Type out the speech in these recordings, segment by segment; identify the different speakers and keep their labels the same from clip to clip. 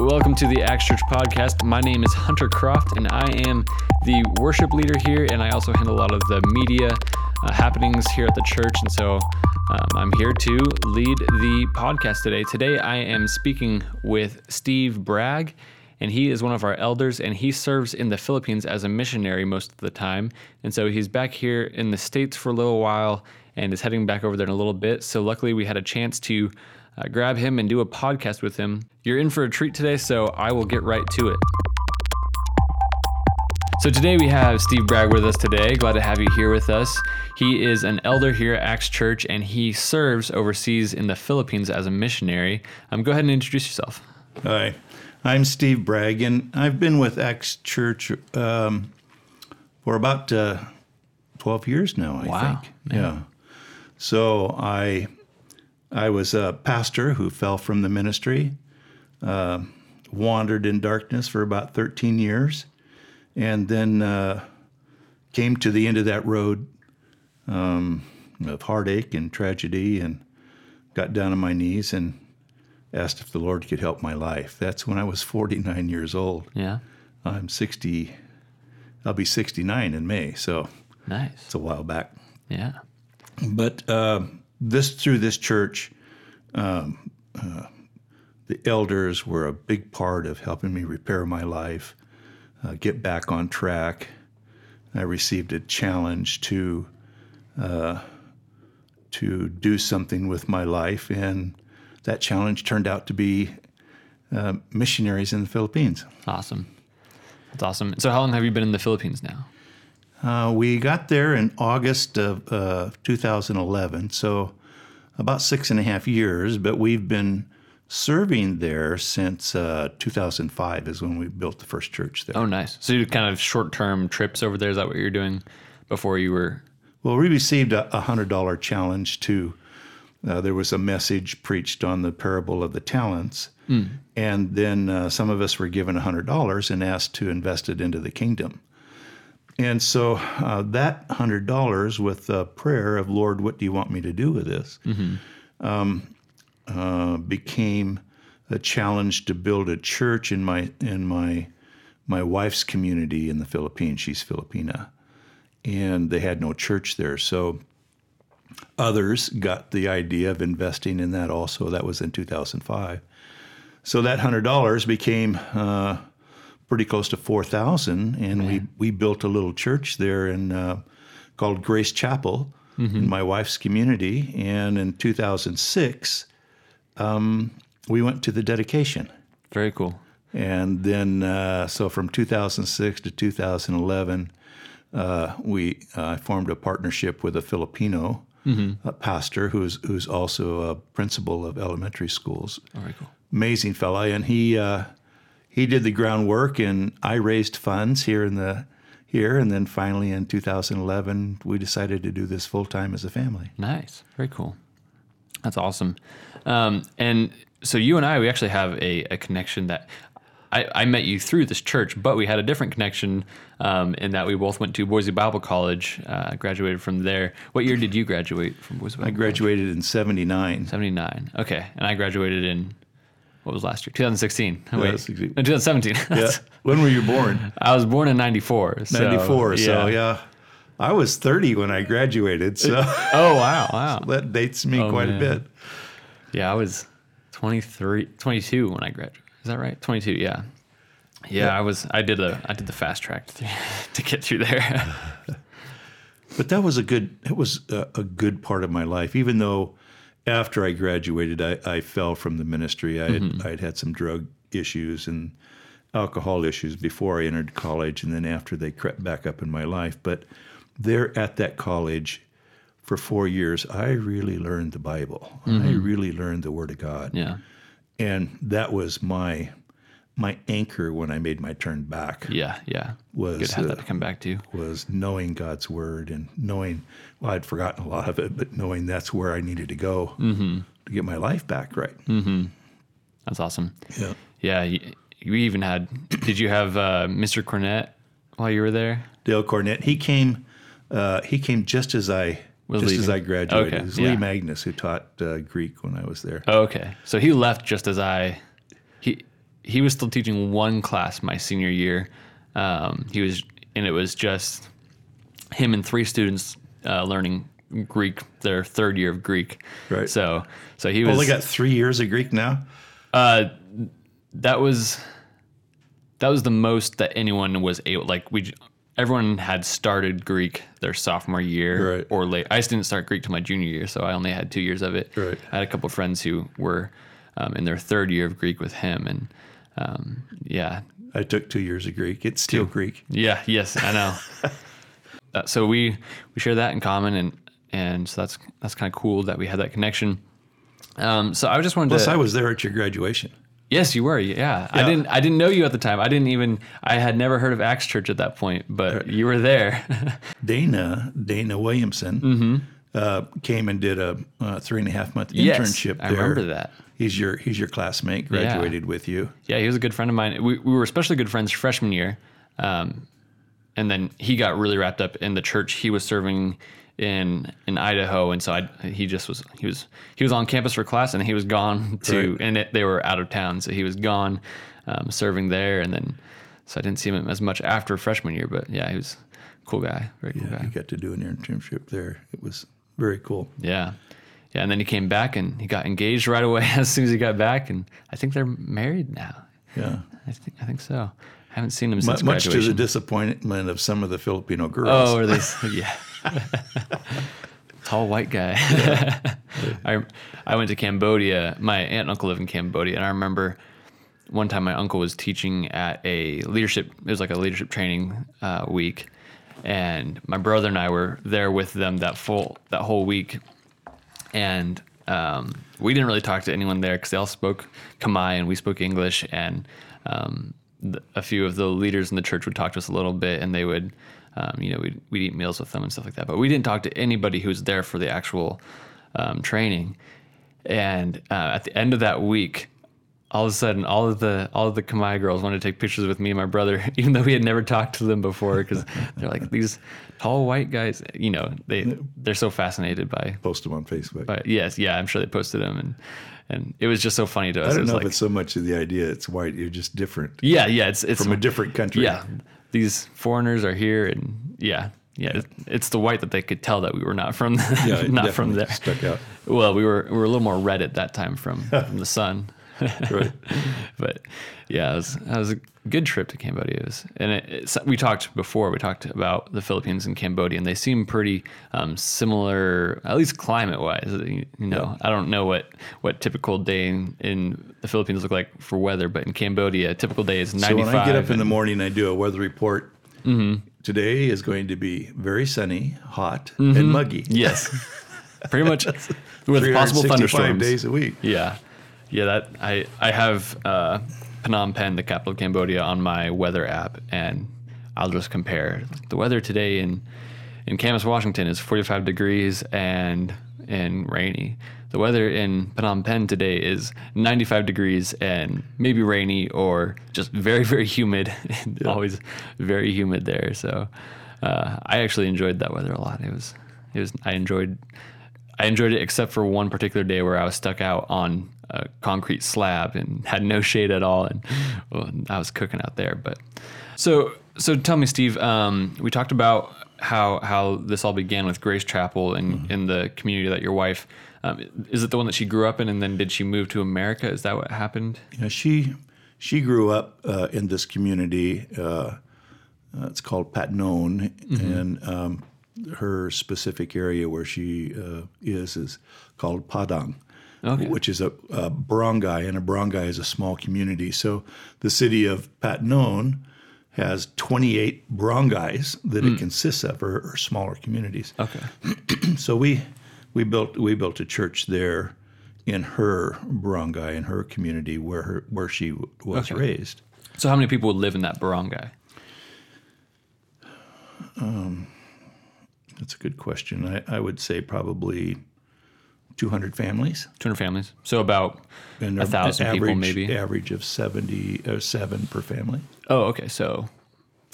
Speaker 1: Welcome to the Acts Church podcast. My name is Hunter Croft, and I am the worship leader here, and I also handle a lot of the media uh, happenings here at the church. And so um, I'm here to lead the podcast today. Today, I am speaking with Steve Bragg, and he is one of our elders, and he serves in the Philippines as a missionary most of the time. And so he's back here in the States for a little while and is heading back over there in a little bit. So luckily, we had a chance to uh, grab him and do a podcast with him. You're in for a treat today, so I will get right to it. So today we have Steve Bragg with us today. Glad to have you here with us. He is an elder here at Acts Church and he serves overseas in the Philippines as a missionary. Um, go ahead and introduce yourself.
Speaker 2: Hi, I'm Steve Bragg, and I've been with Acts Church um, for about uh, 12 years now, I
Speaker 1: Wow,
Speaker 2: think. Yeah. So I I was a pastor who fell from the ministry, uh, wandered in darkness for about 13 years, and then uh, came to the end of that road um, of heartache and tragedy and got down on my knees and asked if the Lord could help my life. That's when I was 49 years old.
Speaker 1: Yeah.
Speaker 2: I'm 60, I'll be 69 in May, so
Speaker 1: Nice.
Speaker 2: it's a while back.
Speaker 1: Yeah.
Speaker 2: But uh, this through this church, um, uh, the elders were a big part of helping me repair my life, uh, get back on track. I received a challenge to uh, to do something with my life, and that challenge turned out to be uh, missionaries in the Philippines.
Speaker 1: Awesome. That's awesome. So how long have you been in the Philippines now?
Speaker 2: Uh, we got there in August of uh, 2011, so about six and a half years, but we've been serving there since uh, 2005 is when we built the first church there.
Speaker 1: Oh, nice. So you kind of short-term trips over there. Is that what you're doing before you were?
Speaker 2: Well, we received a a $100 challenge to, uh, there was a message preached on the parable of the talents, and then uh, some of us were given $100 and asked to invest it into the kingdom. And so uh, that hundred dollars, with a prayer of Lord, what do you want me to do with this, um, uh, became a challenge to build a church in my in my my wife's community in the Philippines. She's Filipina, and they had no church there, so others got the idea of investing in that. Also, that was in 2005. So that hundred dollars became. Uh, pretty close to 4,000, and we, we built a little church there in, uh, called Grace Chapel in my wife's community. And in 2006, um, we went to the dedication.
Speaker 1: Very cool.
Speaker 2: And then, uh, so from 2006 to 2011, uh, we uh, formed a partnership with a Filipino uh, pastor who's who's also a principal of elementary schools
Speaker 1: Very cool.
Speaker 2: amazing fella, and he uh, he did the groundwork, and I raised funds here in the here, and then finally in 2011 we decided to do this full time as a family.
Speaker 1: Nice. Very cool. That's awesome. Um, and so you and I, we actually have a, a connection that I, I met you through this church, but we had a different connection um, in that we both went to Boise Bible College, uh, graduated from there. What year did you graduate from Boise Bible
Speaker 2: I graduated in '79.
Speaker 1: 79. Okay. And I graduated in, what was last year? 2016. Wait,
Speaker 2: 2016.
Speaker 1: no, 2017.
Speaker 2: Yeah. when were you born?
Speaker 1: I was born in 94. So,
Speaker 2: '94. So yeah, I was 30 when I graduated. So
Speaker 1: Oh, wow. Wow.
Speaker 2: that dates me
Speaker 1: Oh,
Speaker 2: quite
Speaker 1: man.
Speaker 2: a bit.
Speaker 1: Yeah, I was 23, 22 when I graduated. Is that right? 22, yeah. Yeah, I was I did a I did the fast track to, to get through there.
Speaker 2: But that was a good. It was a, a good part of my life, even though after I graduated, I, I fell from the ministry. I had, mm-hmm. I'd had some drug issues and alcohol issues before I entered college, and then after they crept back up in my life. But there at that college for four years, I really learned the Bible. I mm-hmm. really learned the Word of God,
Speaker 1: yeah.
Speaker 2: and that was my my anchor when I made my turn back
Speaker 1: Yeah, yeah.
Speaker 2: Was,
Speaker 1: Good to have
Speaker 2: uh,
Speaker 1: that to come back to.
Speaker 2: was knowing God's word and knowing, well, I'd forgotten a lot of it, but knowing that's where I needed to go to get my life back right.
Speaker 1: That's awesome.
Speaker 2: Yeah.
Speaker 1: Yeah, you, you even had did you have uh, Mr. Cornett while you were there?
Speaker 2: Dale Cornett, he came, uh, he came just as I,
Speaker 1: Was
Speaker 2: just as. I graduated.
Speaker 1: Okay,
Speaker 2: It was
Speaker 1: yeah.
Speaker 2: Lee Magnus who taught uh, Greek when I was there.
Speaker 1: Oh, okay. So he left just as I he he was still teaching one class my senior year. Um, he was, and it was just him and three students uh, learning Greek, their third year of Greek.
Speaker 2: Right.
Speaker 1: So, so he was
Speaker 2: Only got three years of Greek now.
Speaker 1: uh, that was that was the most that anyone was able. Like we, everyone had started Greek their sophomore year
Speaker 2: Right.
Speaker 1: or late. I just didn't start Greek till my junior year, so I only had two years of it.
Speaker 2: Right.
Speaker 1: I had a couple of friends who were um, in their third year of Greek with him, and um, yeah,
Speaker 2: I took two years of Greek. It's still Greek.
Speaker 1: yeah, yes, I know. uh, so we we share that in common, and and so that's that's kind of cool that we had that connection. Um, so I just wanted
Speaker 2: Plus,
Speaker 1: to.
Speaker 2: I was there at your graduation.
Speaker 1: Yes, you were. Yeah. I didn't. I didn't know you at the time. I didn't even. I had never heard of Acts Church at that point, but you were there.
Speaker 2: Dana Dana Williamson uh, came and did a uh, three and a half month
Speaker 1: Mm-hmm. Yes,
Speaker 2: internship
Speaker 1: I remember that.
Speaker 2: He's your he's your classmate. Graduated with you.
Speaker 1: yeah, he was a good friend of mine. We we were especially good friends freshman year, um, and then he got really wrapped up in the church he was serving in in Idaho, and so I he just was he was he was on campus for class, and he was gone to,
Speaker 2: Right.
Speaker 1: and it, they were out of town, so he was gone um, serving there, and then so I didn't see him as much after freshman year, but yeah, he was a cool guy, very cool guy.
Speaker 2: You got to do an internship there. It was very cool.
Speaker 1: Yeah. Yeah. And then he came back and he got engaged right away as soon as he got back. And I think they're married now.
Speaker 2: Yeah.
Speaker 1: I think I think so. I haven't seen him since
Speaker 2: Much to the disappointment of some of the Filipino girls.
Speaker 1: oh, are they? Yeah. Tall white guy. I I went to Cambodia. My aunt and uncle live in Cambodia, and I remember one time my uncle was teaching at a leadership. It was like a leadership training uh, week, and my brother and I were there with them that full that whole week, and um, we didn't really talk to anyone there because they all spoke Khmer and we spoke English, and um, th- a few of the leaders in the church would talk to us a little bit, and they would, um, you know, we'd, we'd eat meals with them and stuff like that. But we didn't talk to anybody who was there for the actual um, training. And uh, at the end of that week, all of a sudden, all of the all of the Khmer girls wanted to take pictures with me and my brother, even though we had never talked to them before, because they're like these tall white guys. You know, they they're so fascinated by
Speaker 2: Post them on Facebook.
Speaker 1: but yes, yeah, I'm sure they posted them, and and it was just so funny to us.
Speaker 2: I don't know
Speaker 1: like,
Speaker 2: if it's so much of the idea it's white. You're just different
Speaker 1: yeah, yeah, it's it's
Speaker 2: from a different country.
Speaker 1: yeah. These foreigners are here, and yeah, yeah, it- it's the white that they could tell that we were not from,
Speaker 2: Yeah,
Speaker 1: not from there.
Speaker 2: Stuck out.
Speaker 1: Well, we were we were a little more red at that time from from the sun.
Speaker 2: Right.
Speaker 1: but yeah, it was, that was a good trip to Cambodia. It was, and it, it's, we talked before. We talked about the Philippines and Cambodia, and they seem pretty um, similar, at least climate wise. You, you know, I don't know what what typical day in, in the Philippines look like for weather, but in Cambodia, a typical day is
Speaker 2: 95.
Speaker 1: So
Speaker 2: when. I get up in the morning, I do a weather report. Today is going to be very sunny, hot, and muggy.
Speaker 1: yes, pretty much with possible thunderstorms.
Speaker 2: days a week.
Speaker 1: Yeah, yeah. That I I have uh, Phnom Penh, the capital of Cambodia, on my weather app, and I'll just compare the weather today in in Camas, Washington, is 45 degrees and and rainy. The weather in Phnom Penh today is 95 degrees and maybe rainy or just very very humid. Always very humid there. So uh, I actually enjoyed that weather a lot. It was it was I enjoyed I enjoyed it except for one particular day where I was stuck out on a concrete slab and had no shade at all, and well, I was cooking out there. But so so tell me, Steve. Um, we talked about how how this all began with Grace Chapel and in the community that your wife. Um, is it the one that she grew up in, and then did she move to America? Is that what happened?
Speaker 2: Know, she she grew up uh, in this community. Uh, uh, it's called Patnon, and um, her specific area where she uh, is is called Padang,
Speaker 1: Okay.
Speaker 2: which is a, a barangay, and a barangay is a small community. So the city of Patnon has 28 barangays that it consists of, or, or smaller communities.
Speaker 1: Okay.
Speaker 2: So we we built we built a church there in her barangay in her community where her where she was
Speaker 1: Okay.
Speaker 2: raised.
Speaker 1: So how many people would live in that barangay?
Speaker 2: That's a good question. I, I would say probably 200 families
Speaker 1: 200 families. So about a thousand
Speaker 2: average,
Speaker 1: people, maybe.
Speaker 2: average of 70 uh, seven per family.
Speaker 1: Oh, okay. So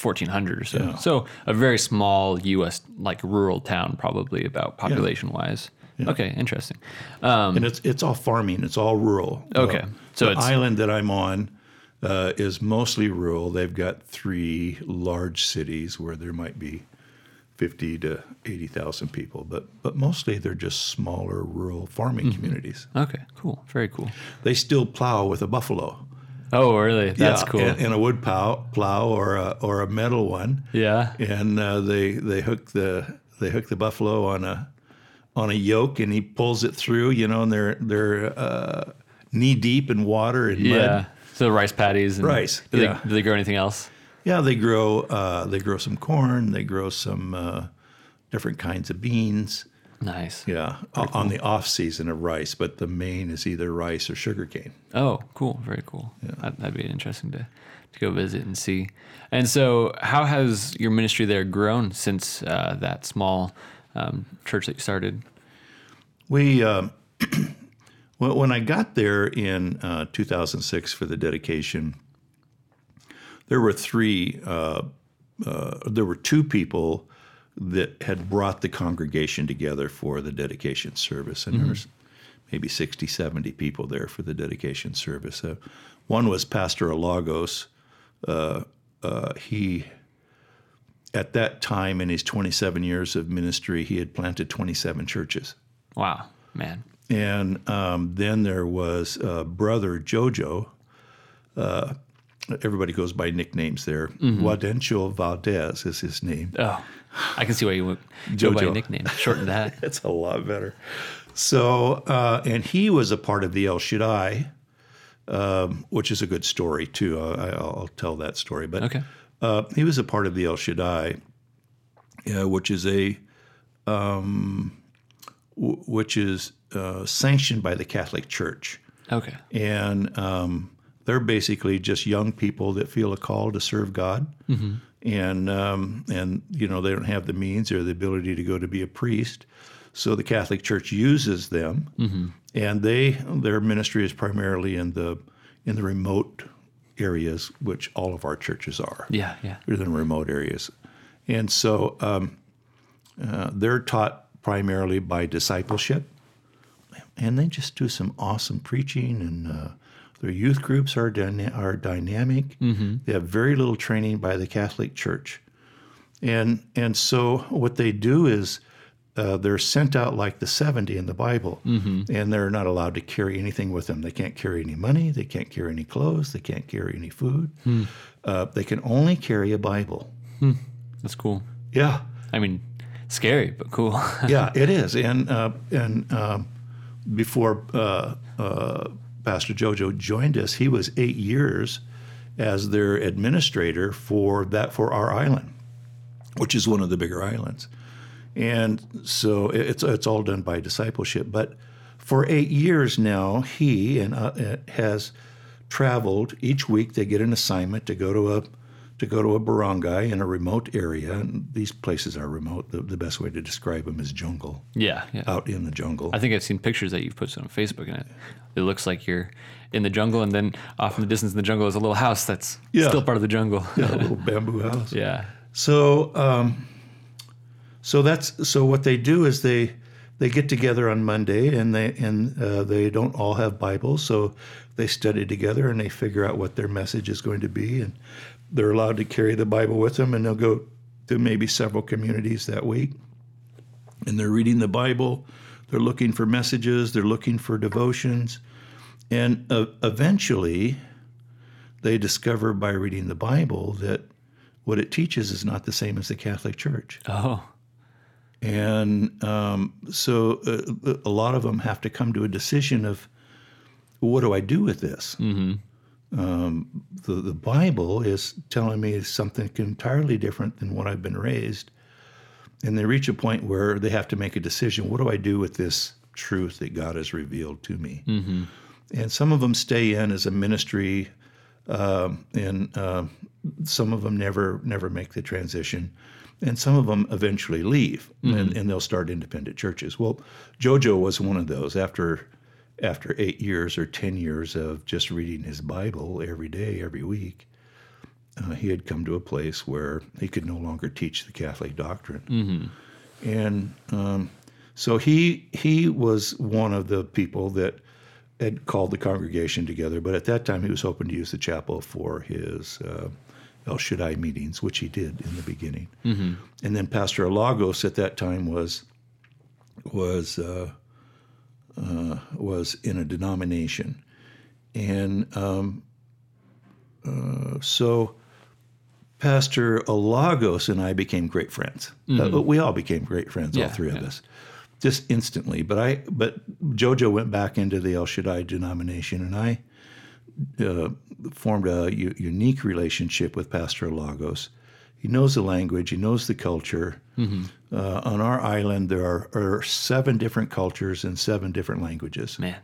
Speaker 1: 1400 or so.
Speaker 2: Yeah.
Speaker 1: So a very small U.S. like rural town, probably about population wise. Okay, interesting. Um,
Speaker 2: and it's it's all farming. It's all rural.
Speaker 1: Okay.
Speaker 2: Uh,
Speaker 1: So
Speaker 2: the island that I'm on, uh, is mostly rural. They've got three large cities where there might be 50 to 80,000 people, but but mostly they're just smaller rural farming communities.
Speaker 1: Okay, cool. Very cool.
Speaker 2: They still plow with a buffalo.
Speaker 1: Oh, really? That's
Speaker 2: Yeah,
Speaker 1: cool.
Speaker 2: And, and a wood plow, plow or a or a metal one.
Speaker 1: yeah.
Speaker 2: and uh, they they hook the they hook the buffalo on a on a yoke, and he pulls it through. You know, and they're they're uh, knee deep in water and
Speaker 1: Yeah.
Speaker 2: mud.
Speaker 1: So rice paddies. And
Speaker 2: Rice,
Speaker 1: Do
Speaker 2: yeah.
Speaker 1: they, do they grow anything else?
Speaker 2: Yeah, they grow uh, they grow some corn. They grow some uh, different kinds of beans.
Speaker 1: Nice.
Speaker 2: Yeah, o- on the off season of rice, but the main is either rice or sugarcane.
Speaker 1: Oh, cool. Very cool. That, that'd be interesting to, to go visit and see. And so, how has your ministry there grown since uh, that small um, church that you started?
Speaker 2: We, um, when I got there in uh, 2006 for the dedication, there were three, uh, uh, there were two people that had brought the congregation together for the dedication service. And there was maybe 60, 70 people there for the dedication service. Uh, one was Pastor Alagos. Uh, uh, he, at that time in his 27 years of ministry, he had planted 27 churches.
Speaker 1: Wow, man.
Speaker 2: And um, then there was uh, brother Jojo. Uh, everybody goes by nicknames there. Gaudencio Valdez is his name.
Speaker 1: Oh, I can see why you went go by a nickname. Shorten that.
Speaker 2: It's a lot better. So, uh, and he was a part of the El Shaddai, um, which is a good story too. I, I'll tell that story. But
Speaker 1: Okay.
Speaker 2: uh, he was a part of the El Shaddai, uh, which is a um, w- which is uh, sanctioned by the Catholic Church,
Speaker 1: Okay.
Speaker 2: and um, they're basically just young people that feel a call to serve God, and um, and you know they don't have the means or the ability to go to be a priest, so the Catholic Church uses them, and they their ministry is primarily in the in the remote areas, which all of our churches are
Speaker 1: Yeah, yeah.
Speaker 2: they're in remote areas. And so um, uh, they're taught primarily by discipleship. And they just do some awesome preaching, and uh, their youth groups are, dyna- are dynamic. They have very little training by the Catholic Church. And, and so what they do is uh, they're sent out like the 70 in the Bible, and they're not allowed to carry anything with them. They can't carry any money, they can't carry any clothes, they can't carry any food. Uh, they can only carry a Bible.
Speaker 1: That's cool.
Speaker 2: Yeah,
Speaker 1: I mean, scary, but cool.
Speaker 2: yeah, it is. And uh, and um, before uh, uh, Pastor Jojo joined us, he was eight years as their administrator for that for our island, which is one of the bigger islands. And so it's it's all done by discipleship. But for eight years now, he and uh, has traveled each week. They get an assignment to go to a to go to a barangay in a remote area. And these places are remote. The, the best way to describe them is jungle,
Speaker 1: yeah, yeah.
Speaker 2: out in the jungle.
Speaker 1: I think I've seen pictures that you've posted on Facebook, and it, it looks like you're in the jungle, and then off in the distance in the jungle is a little house that's
Speaker 2: Yeah.
Speaker 1: still part of the jungle.
Speaker 2: a little bamboo house.
Speaker 1: yeah.
Speaker 2: So, um, so that's so what they do is they they get together on Monday and they and uh, they don't all have Bibles, so they study together and they figure out what their message is going to be, and they're allowed to carry the Bible with them, and they'll go to maybe several communities that week, and they're reading the Bible, they're looking for messages, they're looking for devotions, and uh, eventually they discover by reading the Bible that what it teaches is not the same as the Catholic Church.
Speaker 1: Oh,
Speaker 2: And um, so uh, a lot of them have to come to a decision of what do I do with this? Um, the, the Bible is telling me something entirely different than what I've been raised. And they reach a point where they have to make a decision what do I do with this truth that God has revealed to me? And some of them stay in as a ministry, um, and um some of them never never make the transition, and some of them eventually leave and, and they'll start independent churches. Well, JoJo was one of those. After after eight years or ten years of just reading his Bible every day, every week, uh, he had come to a place where he could no longer teach the Catholic doctrine, and um, so he he was one of the people that had called the congregation together, but at that time he was hoping to use the chapel for his uh, El Shaddai meetings, which he did in the beginning. Mm-hmm. And then Pastor Alagos at that time was was uh, uh, was in a denomination, and um, uh, so Pastor Alagos and I became great friends. Uh, we all became great friends, all three of
Speaker 1: yeah.
Speaker 2: us, just instantly. But I, but JoJo went back into the El Shaddai denomination, and I uh, formed a u- unique relationship with Pastor Lagos. He knows the language, he knows the culture. Uh, on our island, there are, are seven different cultures and seven different languages,
Speaker 1: Man,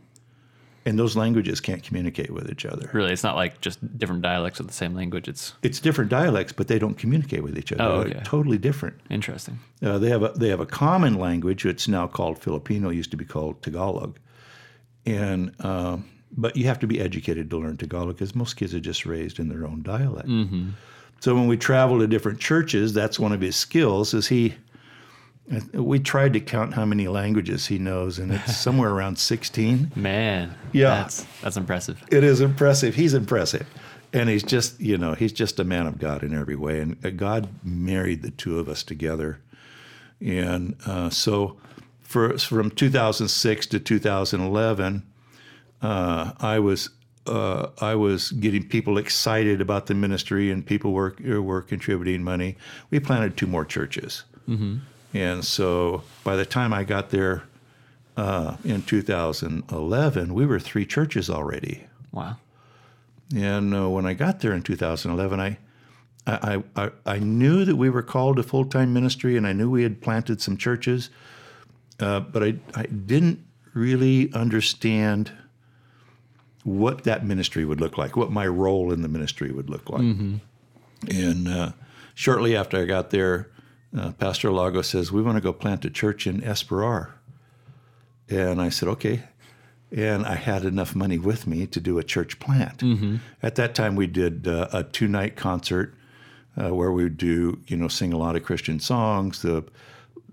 Speaker 2: and those languages can't communicate with each other.
Speaker 1: really, it's not like just different dialects of the same language. It's
Speaker 2: It's different dialects, but they don't communicate with each other.
Speaker 1: Oh,
Speaker 2: They're
Speaker 1: okay.
Speaker 2: totally different.
Speaker 1: interesting.
Speaker 2: Uh, they have a they have a common language. It's now called Filipino. It used to be called Tagalog, and um, but you have to be educated to learn Tagalog because most kids are just raised in their own dialect. So when we travel to different churches, that's one of his skills. Is he? We tried to count how many languages he knows, and it's somewhere around sixteen.
Speaker 1: Man,
Speaker 2: Yeah.
Speaker 1: that's that's impressive.
Speaker 2: It is impressive. He's impressive. And he's just, you know, he's just a man of God in every way. And uh, God married the two of us together. And uh, so for, from 2006 to 2011, uh, I was uh, I was getting people excited about the ministry, and people were were contributing money. We planted two more churches, and so by the time I got there uh, in 2011, we were three churches already.
Speaker 1: Wow.
Speaker 2: And uh, when I got there in 2011, I, I, I, I knew that we were called to full time ministry, and I knew we had planted some churches, uh, but I, I didn't really understand what that ministry would look like, what my role in the ministry would look like. And uh, shortly after I got there, uh, Pastor Lago says, We want to go plant a church in Esperar. And I said, Okay. And I had enough money with me to do a church plant. At that time, we did uh, a two night concert uh, where we would do, you know, sing a lot of Christian songs. The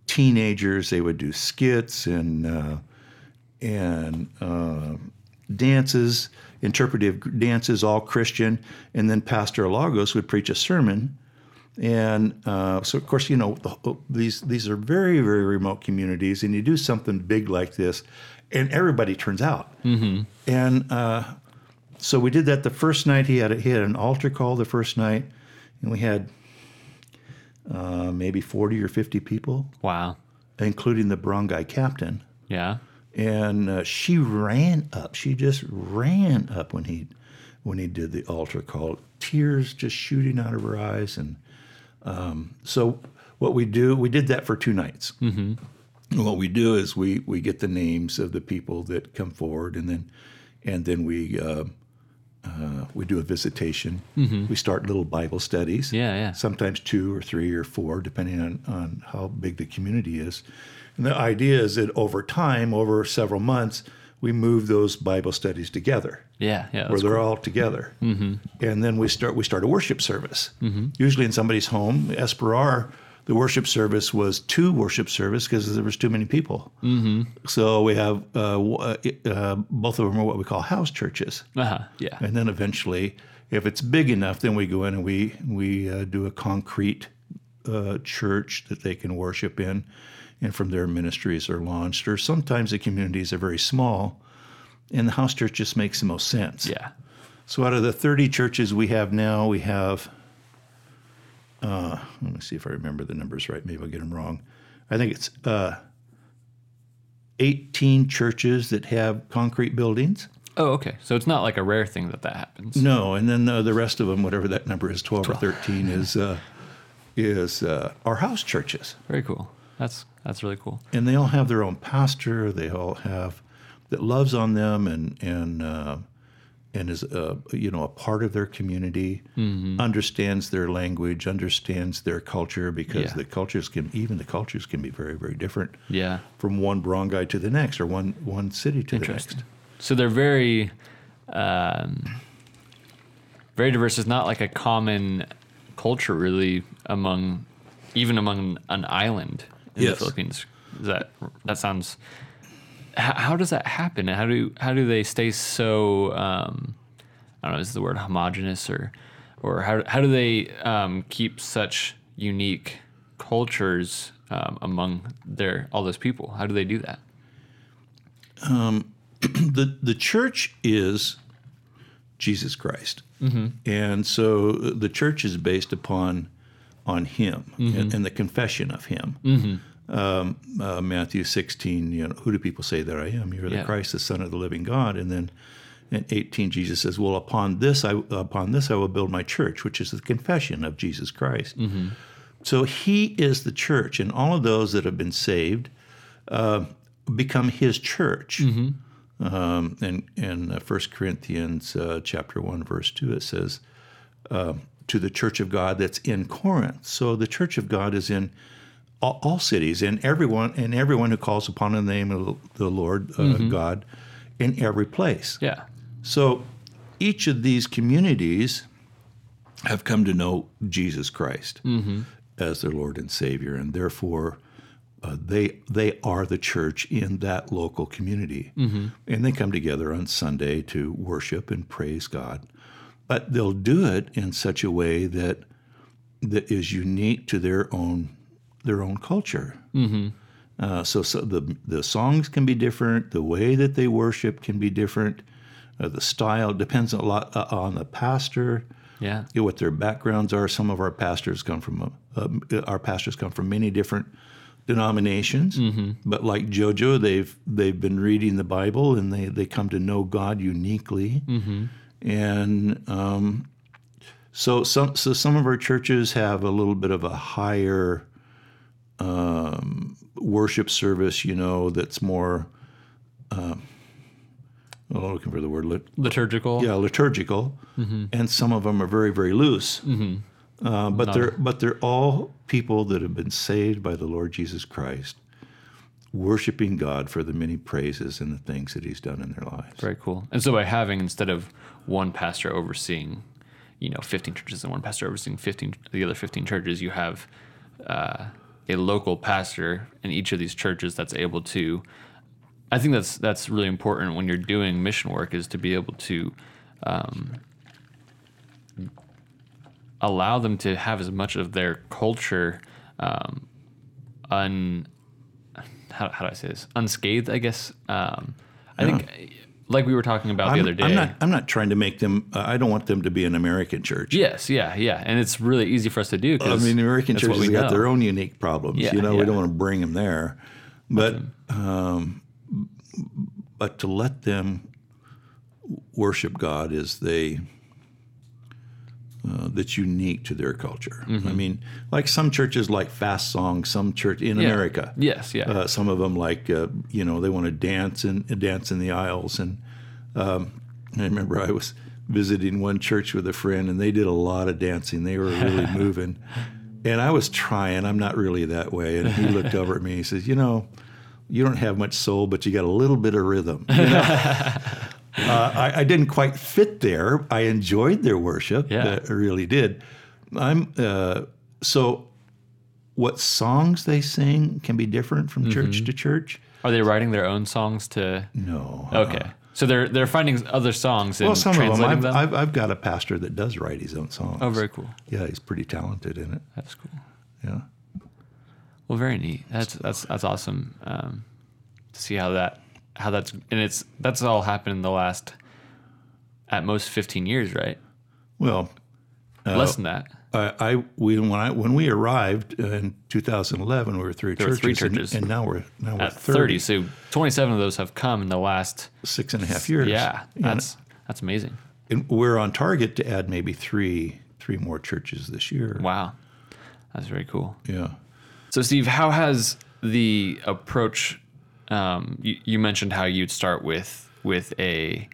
Speaker 2: teenagers, they would do skits and, uh, and, uh, dances, interpretive dances, all Christian, and then Pastor Lagos would preach a sermon. And uh, so, of course, you know the, these these are very very remote communities, and you do something big like this, and everybody turns out. Mm-hmm. And uh, so we did that the first night. He had a, he had an altar call the first night, and we had uh, maybe forty or fifty people,
Speaker 1: Wow.
Speaker 2: including the barangay captain
Speaker 1: Yeah.
Speaker 2: And uh, she ran up. She just ran up when he when he did the altar call, tears just shooting out of her eyes. And um, so, what we do, we did that for two nights. Mm-hmm. And what we do is we we get the names of the people that come forward, and then and then we. Uh, uh, we do a visitation. We start little Bible studies
Speaker 1: Yeah. Yeah.
Speaker 2: sometimes two or three or four, depending on, on how big the community is. And the idea is that over time, over several months, we move those Bible studies together,
Speaker 1: Yeah. Yeah.
Speaker 2: where they're
Speaker 1: cool.
Speaker 2: all together. Mm-hmm. And then we start we start a worship service, usually in somebody's home. Esperar, the worship service was two worship service because there was too many people. Mm-hmm. So we have uh, uh, uh, both of them are what we call house churches.
Speaker 1: Uh-huh. Yeah.
Speaker 2: And then eventually, if it's big enough, then we go in and we we uh, do a concrete uh, church that they can worship in, and from there ministries are launched. Or sometimes the communities are very small, and the house church just makes the most sense.
Speaker 1: Yeah.
Speaker 2: So out of the 30 churches we have now, we have. Uh, let me see if I remember the numbers right. Maybe I'll get them wrong. I think it's uh, 18 churches that have concrete buildings.
Speaker 1: Oh, okay. So it's not like a rare thing that that happens.
Speaker 2: No, and then uh, the rest of them, whatever that number is, twelve, or thirteen, is uh, is uh, our house churches,
Speaker 1: Very cool. That's that's really cool.
Speaker 2: and they all have their own pastor. They all have that loves on them and and uh, and is uh, you know a part of their community, understands their language, understands their culture because
Speaker 1: Yeah.
Speaker 2: the cultures can even the cultures can be very very different
Speaker 1: Yeah.
Speaker 2: from one barangay to the next or one one city to the next.
Speaker 1: So they're very, um, very diverse. It's not like a common culture really among, even among an island in
Speaker 2: Yes.
Speaker 1: the Philippines. Is that that sounds? How, how does that happen? How do how do they stay so? Um, I don't know. Is the word homogenous or or how how do they um, keep such unique cultures um, among their all those people? How do they do that?
Speaker 2: the the church is Jesus Christ, and so the church is based upon on Him and, and the confession of Him. Um, uh, Matthew sixteen, you know, who do people say that I am? You're the
Speaker 1: Yeah.
Speaker 2: Christ, the Son of the living God, and then. In 18, Jesus says, "Well, upon this, I upon this I will build my church, which is the confession of Jesus Christ." So He is the church, and all of those that have been saved uh, become His church. Um, and in uh, 1 Corinthians uh, chapter 1, verse 2, it says, um, to the church of God that's in Corinth. So the church of God is in all, all cities and everyone and everyone who calls upon the name of the Lord uh, God in every place.
Speaker 1: Yeah.
Speaker 2: So each of these communities have come to know Jesus Christ as their Lord and Savior, and therefore uh, they they are the church in that local community, and they come together on Sunday to worship and praise God. But they'll do it in such a way that that is unique to their own their own culture. Uh, so, so the the songs can be different. The way that they worship can be different. Uh, the style depends a lot uh, on the pastor.
Speaker 1: Yeah.
Speaker 2: you know, what their backgrounds are. Some of our pastors come from uh, uh, our pastors come from many different denominations. But like JoJo, they've they've been reading the Bible and they they come to know God uniquely. And um, so some so some of our churches have a little bit of a higher um, worship service, you know, that's more. Um, I'm looking for the word lit,
Speaker 1: Liturgical.
Speaker 2: yeah, liturgical, and some of them are very, very loose. Uh, but they're but they're all people that have been saved by the Lord Jesus Christ, worshiping God for the many praises and the things that He's done in their lives.
Speaker 1: Very cool. And so by having instead of one pastor overseeing, you know, 15 churches and one pastor overseeing 15 the other 15 churches, you have uh, a local pastor in each of these churches that's able to I think that's that's really important when you're doing mission work is to be able to um, allow them to have as much of their culture um, un how, how do I say this? Unscathed I guess. Um, I think like we were talking about the
Speaker 2: I'm,
Speaker 1: other day
Speaker 2: I'm not I'm not trying to make them. Uh, I don't want them to be an American church.
Speaker 1: yes yeah yeah and it's really easy for us to do
Speaker 2: I mean, the American churches have got their own unique problems.
Speaker 1: Yeah,
Speaker 2: you know,
Speaker 1: yeah.
Speaker 2: we don't want to bring them there, but um, but to let them worship God as they uh, that's unique to their culture.
Speaker 1: Mm-hmm.
Speaker 2: I mean, like some churches like fast songs. Some church in
Speaker 1: Yeah.
Speaker 2: America,
Speaker 1: yes yeah
Speaker 2: uh, some of them like uh, you know they want to dance and dance in the aisles and um, I remember I was visiting one church with a friend and they did a lot of dancing they were really moving and I was trying I'm not really that way and he looked over at me he says you know you don't have much soul but you got a little bit of rhythm you know? uh, I, I didn't quite fit there I enjoyed their worship
Speaker 1: Yeah.
Speaker 2: I really did I'm uh, so what songs they sing can be different from
Speaker 1: Mm-hmm.
Speaker 2: church to church.
Speaker 1: are they writing their own songs to
Speaker 2: No.
Speaker 1: okay so they're they're finding other songs and
Speaker 2: Well, some of them. I've,
Speaker 1: them
Speaker 2: I've, I've got a pastor that does write his own songs.
Speaker 1: oh very cool
Speaker 2: Yeah, he's pretty talented in it.
Speaker 1: that's cool
Speaker 2: Yeah.
Speaker 1: Well, very neat. That's that's that's awesome um, to see how that how that's and it's that's all happened in the last at most fifteen years, right?
Speaker 2: Well, uh,
Speaker 1: Less than that.
Speaker 2: I, I we when I when we arrived uh, in 2011, we were three
Speaker 1: There were
Speaker 2: churches,
Speaker 1: three
Speaker 2: and-
Speaker 1: churches.
Speaker 2: and, now we're now we're
Speaker 1: At 30. so twenty seven of those have come in the last.
Speaker 2: six and a half years.
Speaker 1: Yeah,
Speaker 2: And-
Speaker 1: that's that's amazing.
Speaker 2: and we're on target to add maybe three three more churches this year.
Speaker 1: Wow, that's very cool.
Speaker 2: Yeah.
Speaker 1: So, Steve, how has the approach? Um, you, you mentioned how you'd start with with a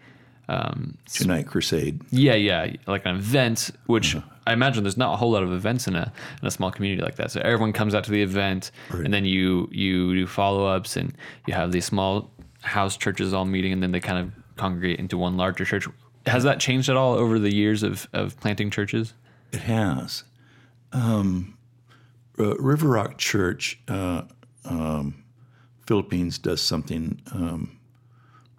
Speaker 2: Tonight Crusade.
Speaker 1: Yeah, yeah, like an event, which
Speaker 2: Uh-huh.
Speaker 1: I imagine there's not a whole lot of events in a in a small community like that. So everyone comes out to the event, and then you you do follow ups, and you have these small house churches all meeting, and then they kind of congregate into one larger church. Has that changed at all over the years of of planting churches?
Speaker 2: It has. Um, uh, River Rock Church uh, um, Philippines does something. Um,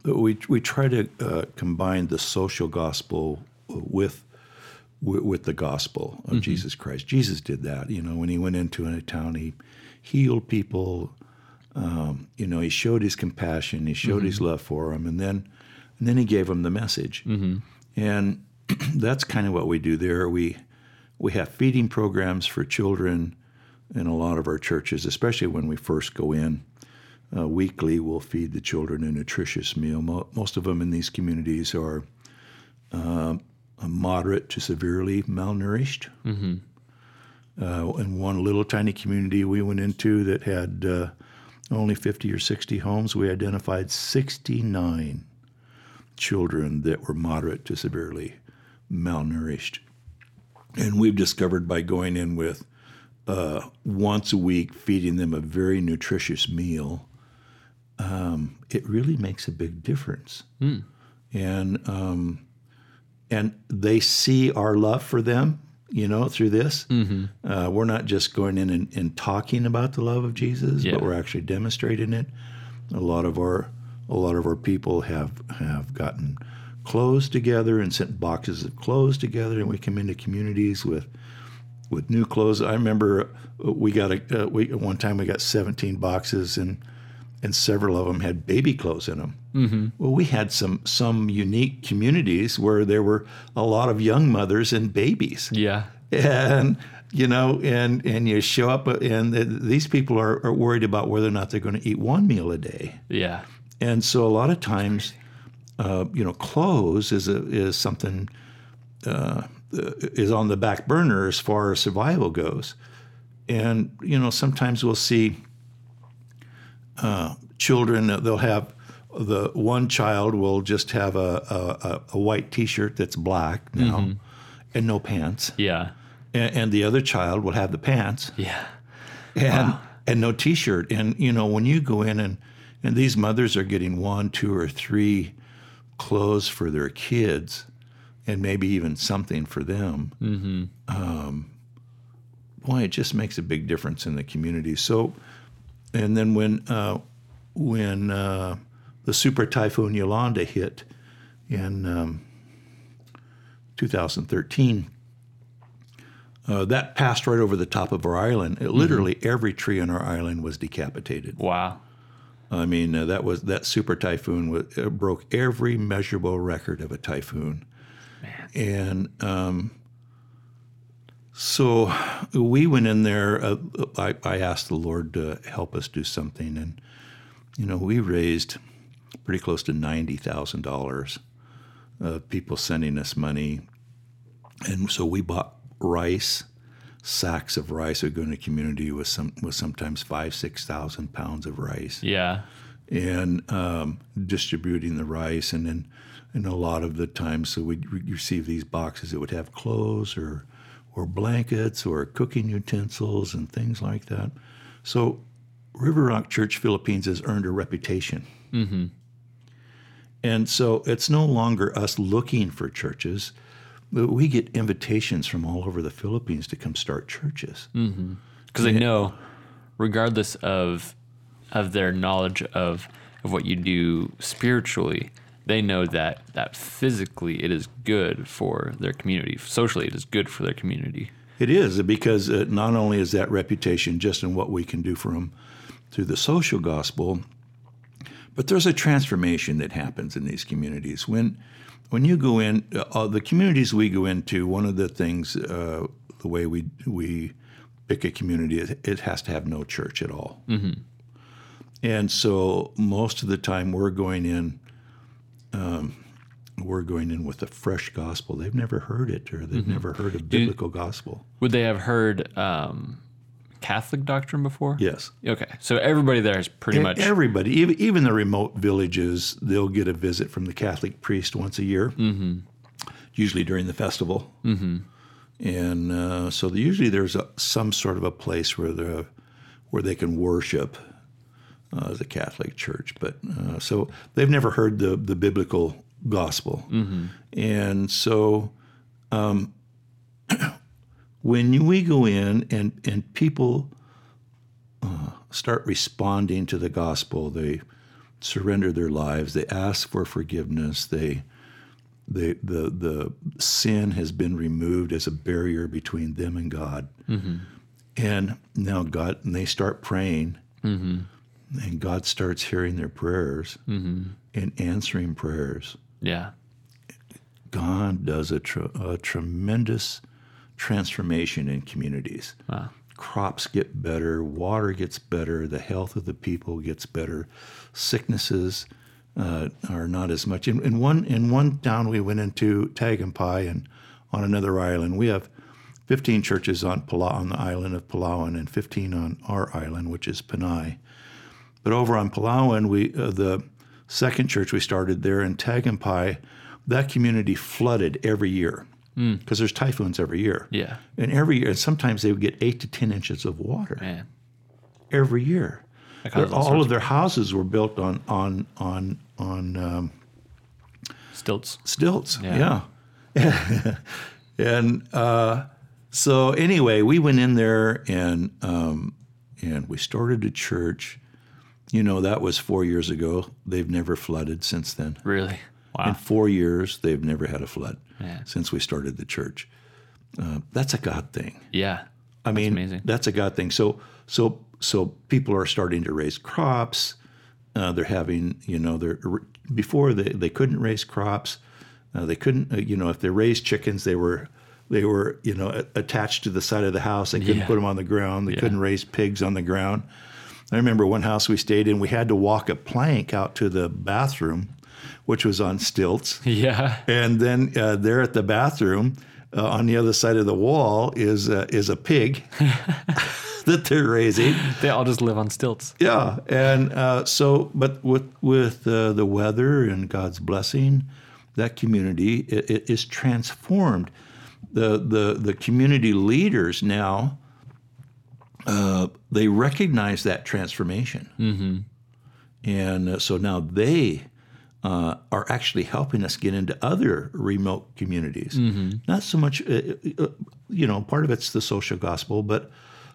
Speaker 2: we we try to uh, combine the social gospel with with, with the gospel of Jesus Christ. Jesus did that. You know, when he went into a town, he healed people. Um, you know, he showed his compassion. He showed his love for them, and then and then he gave them the message. And that's kind of what we do there. We we have feeding programs for children in a lot of our churches, especially when we first go in. Uh, weekly, we'll feed the children a nutritious meal. Mo- most of them in these communities are uh, moderate to severely malnourished. Uh, in one little tiny community we went into that had uh, only 50 or 60 homes, we identified 69 children that were moderate to severely malnourished. And we've discovered by going in with uh, once a week, feeding them a very nutritious meal, um, it really makes a big difference. And um, and they see our love for them, you know, through this. Uh, we're not just going in and, and talking about the love of Jesus,
Speaker 1: Yeah.
Speaker 2: but we're actually demonstrating it. A lot of our a lot of our people have have gotten clothes together and sent boxes of clothes together, and we come into communities with with new clothes. I remember we got a uh, we one time we got 17 boxes and and several of them had baby clothes in them. Mm-hmm. Well, we had some some unique communities where there were a lot of young mothers and babies,
Speaker 1: Yeah.
Speaker 2: and you know, and and you show up and th- these people are, are worried about whether or not they're going to eat one meal a day.
Speaker 1: Yeah.
Speaker 2: And so a lot of times, uh, you know, clothes is a, is something uh, is on the back burner as far as survival goes. And you know, sometimes we'll see uh, children. uh, They'll have the one child will just have a a, a- white T-shirt that's black now, and no pants,
Speaker 1: Yeah.
Speaker 2: and, and the other child will have the pants
Speaker 1: Yeah.
Speaker 2: and and no T-shirt. And you know, when you go in and and these mothers are getting one, two, or three clothes for their kids, and maybe even something for them. Um, boy, it just makes a big difference in the community. So, and then when uh, when uh, the super typhoon Yolanda hit in um, 2013 uh, that passed right over the top of our island. It, literally, every tree on our island was decapitated.
Speaker 1: Wow.
Speaker 2: I mean, uh, that was that super typhoon was, uh, broke every measurable record of a typhoon, Man. and um, so we went in there. Uh, I, I asked the Lord to help us do something, and you know, we raised pretty close to ninety thousand dollars. Of people sending us money, and so we bought rice, sacks of rice. We go in a community with some with sometimes five, six thousand pounds of rice,
Speaker 1: Yeah.
Speaker 2: and um, distributing the rice, and then and a lot of the times, so we'd re- receive these boxes that would have clothes or or blankets or cooking utensils and things like that. So River Rock Church Philippines has earned a reputation. Mm-hmm. And so it's no longer us looking for churches, but we get invitations from all over the Philippines to come start churches. Mm-hmm.
Speaker 1: because they know, regardless of of their knowledge of of what you do spiritually, they know that that physically it is good for their community. Socially, it is good for their community.
Speaker 2: It is because uh, not only is that reputation just in what we can do for them through the social gospel, but there's a transformation that happens in these communities when when you go in uh, the communities we go into. One of the things, uh, the way we we pick a community, it, it has to have no church at all. And so most of the time we're going in. Um, we're going in with a fresh gospel. They've never heard it, or they've never heard a biblical gospel.
Speaker 1: Would they have heard um, Catholic doctrine before?
Speaker 2: Yes.
Speaker 1: Okay, so everybody there is pretty
Speaker 2: E-
Speaker 1: much
Speaker 2: Everybody, even, even the remote villages, they'll get a visit from the Catholic priest once a year, mm-hmm. usually during the festival. Mm-hmm. And uh, so the, usually there's a, some sort of a place where they where they can worship uh, the Catholic Church. But uh, so they've never heard the the biblical gospel, and so um, when we go in and and people start responding to the gospel. They surrender their lives. They ask for forgiveness. They, they the the sin has been removed as a barrier between them and God. And now God, and they start praying, and God starts hearing their prayers and answering prayers.
Speaker 1: Yeah.
Speaker 2: God does a, tr- a tremendous transformation in communities.
Speaker 1: Wow.
Speaker 2: Crops get better, water gets better, the health of the people gets better, sicknesses uh, are not as much. In, in one in one town we went into, Tagampai, and on another island, we have 15 churches on Pala- on the island of Palawan and 15 on our island, which is Panay. But over on Palawan, we uh, the second church we started there in Tagampai, that community flooded every year because there's typhoons every year.
Speaker 1: Yeah.
Speaker 2: And every year, and sometimes they would get eight to 10 inches of water
Speaker 1: Man.
Speaker 2: every year.
Speaker 1: All
Speaker 2: all of their houses were built on on on on um,
Speaker 1: Stilts.
Speaker 2: stilts.
Speaker 1: Yeah.
Speaker 2: Yeah. and uh, so anyway, we went in there and um, and we started a church. You know, that was four years ago. They've never flooded since then.
Speaker 1: Really? Wow.
Speaker 2: In four years, they've never had a flood
Speaker 1: Yeah.
Speaker 2: since we started the church. Uh, that's a God thing.
Speaker 1: Yeah.
Speaker 2: I mean,
Speaker 1: amazing.
Speaker 2: that's a God thing. So, so, so people are starting to raise crops. Uh, they're having, you know, they're before they, they couldn't raise crops. Uh, they couldn't, uh, you know, if they raised chickens, they were they were, you know, attached to the side of the house. They couldn't
Speaker 1: Yeah.
Speaker 2: put them on the ground. They
Speaker 1: Yeah.
Speaker 2: couldn't raise pigs on the ground. I remember one house we stayed in. We had to walk a plank out to the bathroom, which was on stilts.
Speaker 1: Yeah.
Speaker 2: And then uh, there at the bathroom, uh, on the other side of the wall, is uh, is a pig that they're raising.
Speaker 1: They all just live on stilts.
Speaker 2: Yeah, and uh, so, but with with uh, the weather and God's blessing, that community it, it is transformed. The the the community leaders now. Uh, they recognize that transformation, mm-hmm. and uh, so now they uh, are actually helping us get into other remote communities. Not so much, uh, uh, you know, part of it's the social gospel, but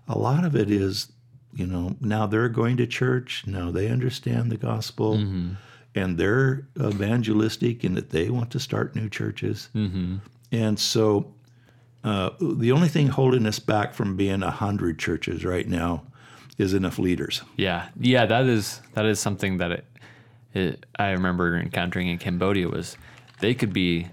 Speaker 2: a lot of it is, you know, now they're going to church, now they understand the gospel, and they're evangelistic in that they want to start new churches. And so uh, the only thing holding us back from being a hundred churches right now is enough leaders.
Speaker 1: Yeah, yeah, that is that is something that it, it, I remember encountering in Cambodia was they could be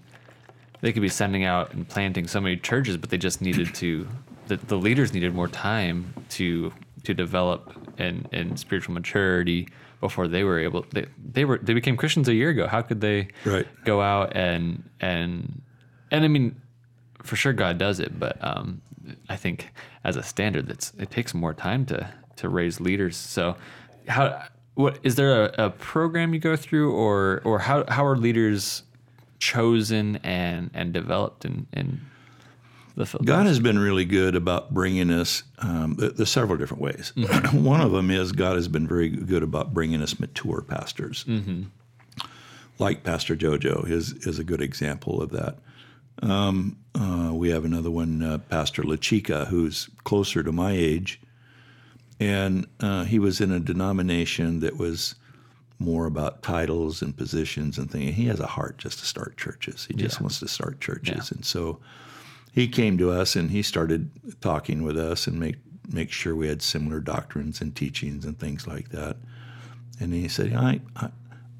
Speaker 1: they could be sending out and planting so many churches, but they just needed to the, the leaders needed more time to to develop and in spiritual maturity before they were able they, they were they became Christians a year ago. How could they
Speaker 2: Right.
Speaker 1: go out and and and I mean for sure God does it, but um, I think as a standard, that's it takes more time to to raise leaders. So, how what is there a, a program you go through, or or how how are leaders chosen and and developed in in the Philippines?
Speaker 2: God has been really good about bringing us. Um, there's several different ways. One of them is God has been very good about bringing us mature pastors, like Pastor Jojo is is a good example of that. Um, uh, we have another one, uh, Pastor LaChica, who's closer to my age, and uh, he was in a denomination that was more about titles and positions and things. He has a heart just to start churches. He just
Speaker 1: Yeah.
Speaker 2: wants to start churches,
Speaker 1: Yeah.
Speaker 2: and so he came to us and he started talking with us and make make sure we had similar doctrines and teachings and things like that. And he said, I, I,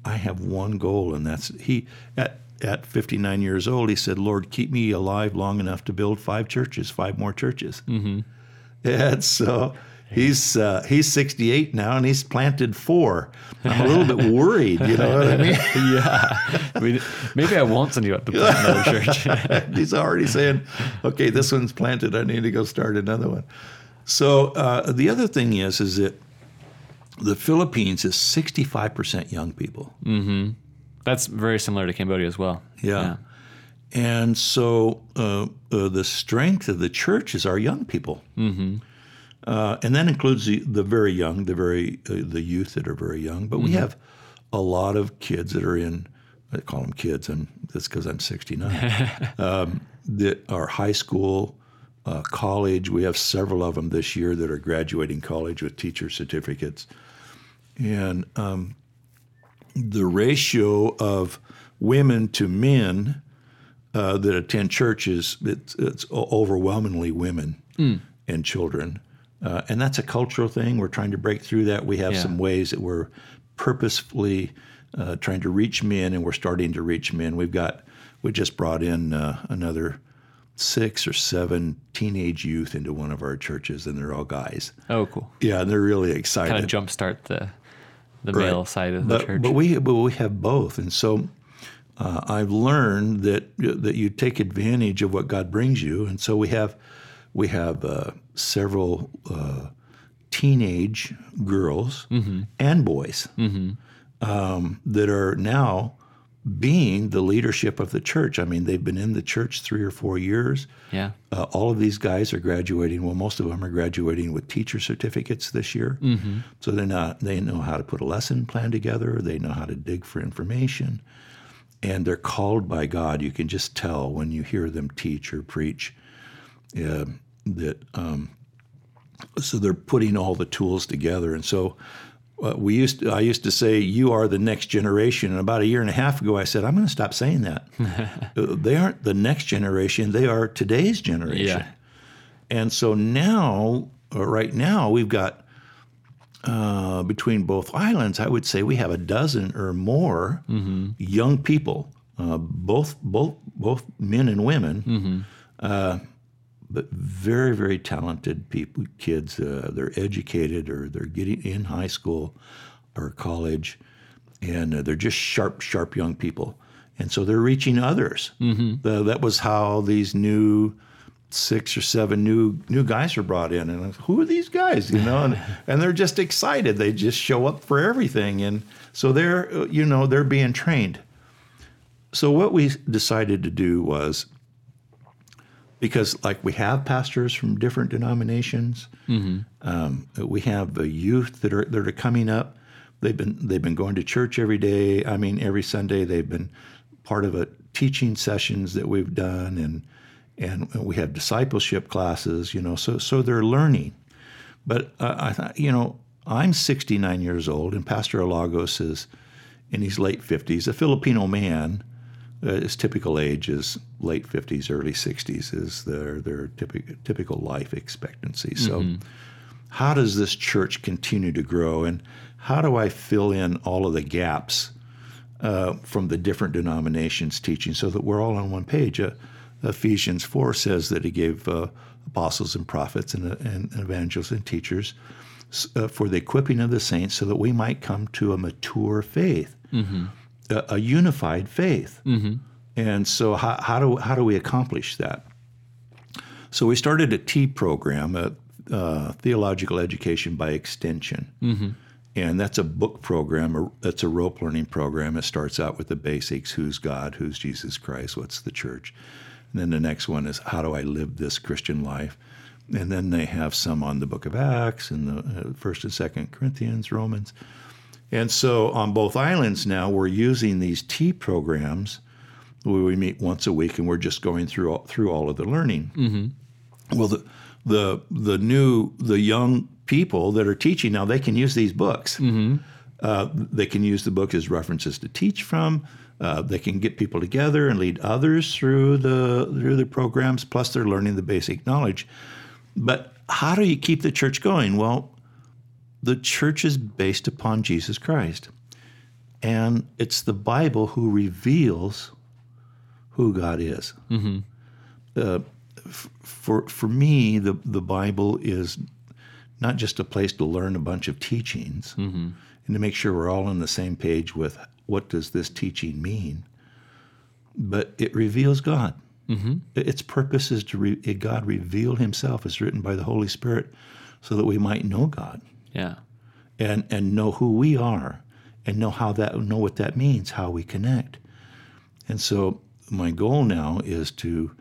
Speaker 2: I have one goal, and that's he at at 59 years old. He said, Lord, keep me alive long enough to build five churches, five more churches. Mm-hmm. And so. He's uh, he's 68 now, and he's planted four. I'm a little bit worried, you know what I mean?
Speaker 1: yeah, I mean, maybe I won't send you out to plant another church.
Speaker 2: He's already saying, "Okay, this one's planted. I need to go start another one." So uh, the other thing is, is that the Philippines is 65% young people,
Speaker 1: That's very similar to Cambodia as well.
Speaker 2: Yeah. and so uh, uh, the strength of the church is our young people, mm-hmm. uh, and that includes the, the very young, the very uh, the youth that are very young. But we have a lot of kids that are in. I call them kids, and that's because I'm 69. um, that are high school uh, college. We have several of them this year that are graduating college with teacher certificates. And um, the ratio of women to men uh, that attend churches, it's, it's overwhelmingly women mm. and children. Uh, and that's a cultural thing. We're trying to break through that. We have yeah. some ways that we're purposefully uh, trying to reach men, and we're starting to reach men. We've got, we just brought in uh, another six or seven teenage youth into one of our churches, and they're all guys.
Speaker 1: Oh, cool.
Speaker 2: Yeah, and they're really excited.
Speaker 1: Kind of jumpstart the the right. male side of the
Speaker 2: but,
Speaker 1: church.
Speaker 2: But we but we have both, and so uh, I've learned that that you take advantage of what God brings you, and so we have we have uh, several uh, teenage girls mm-hmm. and boys mm-hmm. um, that are now being the leadership of the church. I mean, they've been in the church three or four years.
Speaker 1: Yeah.
Speaker 2: Uh, all of these guys are graduating. Well, most of them are graduating with teacher certificates this year. Mm-hmm. So they're not they know how to put a lesson plan together. They know how to dig for information, and they're called by God. You can just tell when you hear them teach or preach uh, that. Um, so they're putting all the tools together, and so we used to, I used to say you are the next generation, and about a year and a half ago, I said I'm going to stop saying that. Uh, they aren't the next generation; they are today's generation. Yeah. And so now, uh, right now, we've got uh, between both islands, I would say we have a dozen or more mm-hmm. young people, uh, both both both men and women. Mm-hmm. Uh, but very, very talented people, kids. Uh, they're educated or they're getting in high school or college, and uh, they're just sharp, sharp young people. And so they're reaching others. Mm-hmm. The, that was how these new six or seven new new guys were brought in, and who are these guys? You know, and, and they're just excited. They just show up for everything, and so they're uh, you know they're being trained. So what we decided to do was because like we have pastors from different denominations. Mm-hmm. Um, we have the youth that are that are coming up. They've been they've been going to church every day. I mean, every Sunday they've been part of a teaching sessions that we've done, and and we have discipleship classes. You know, so so they're learning. But uh, I thought, you know, I'm 69 years old, and Pastor Alagos is in his late 50s, a Filipino man uh, his typical age is late 50s, early 60s is their their typical typical life expectancy. So, mm-hmm. how does this church continue to grow, and how do I fill in all of the gaps uh, from the different denominations teaching so that we're all on one page? Uh, Ephesians 4 says that he gave uh, apostles and prophets and, and, evangelists and teachers uh, for the equipping of the saints so that we might come to a mature faith. Mm-hmm a, a unified faith. Mm-hmm. And so, how, how, do, how do we accomplish that? So, we started a T program, a, uh, Theological Education by Extension. Mm-hmm. And that's a book program, that's a rope learning program. It starts out with the basics who's God, who's Jesus Christ, what's the church. And then the next one is how do I live this Christian life? And then they have some on the book of Acts and the uh, first and second Corinthians, Romans. And so on both islands now, we're using these T programs where we meet once a week and we're just going through all, through all of the learning. Mm-hmm. Well, the, the, the new, the young people that are teaching now, they can use these books. Mm-hmm. Uh, they can use the book as references to teach from. Uh, they can get people together and lead others through the through the programs. Plus, they're learning the basic knowledge. But how do you keep the church going? Well, the church is based upon Jesus Christ. And it's the Bible who reveals who God is. Mm-hmm. Uh, f- for, for me, the, the Bible is not just a place to learn a bunch of teachings mm-hmm. and to make sure we're all on the same page with what does this teaching mean, but it reveals God. Mm-hmm. Its purpose is to re- God reveal Himself, as written by the Holy Spirit, so that we might know God.
Speaker 1: Yeah.
Speaker 2: And and know who we are and know how that know what that means, how we connect. And so my goal now is to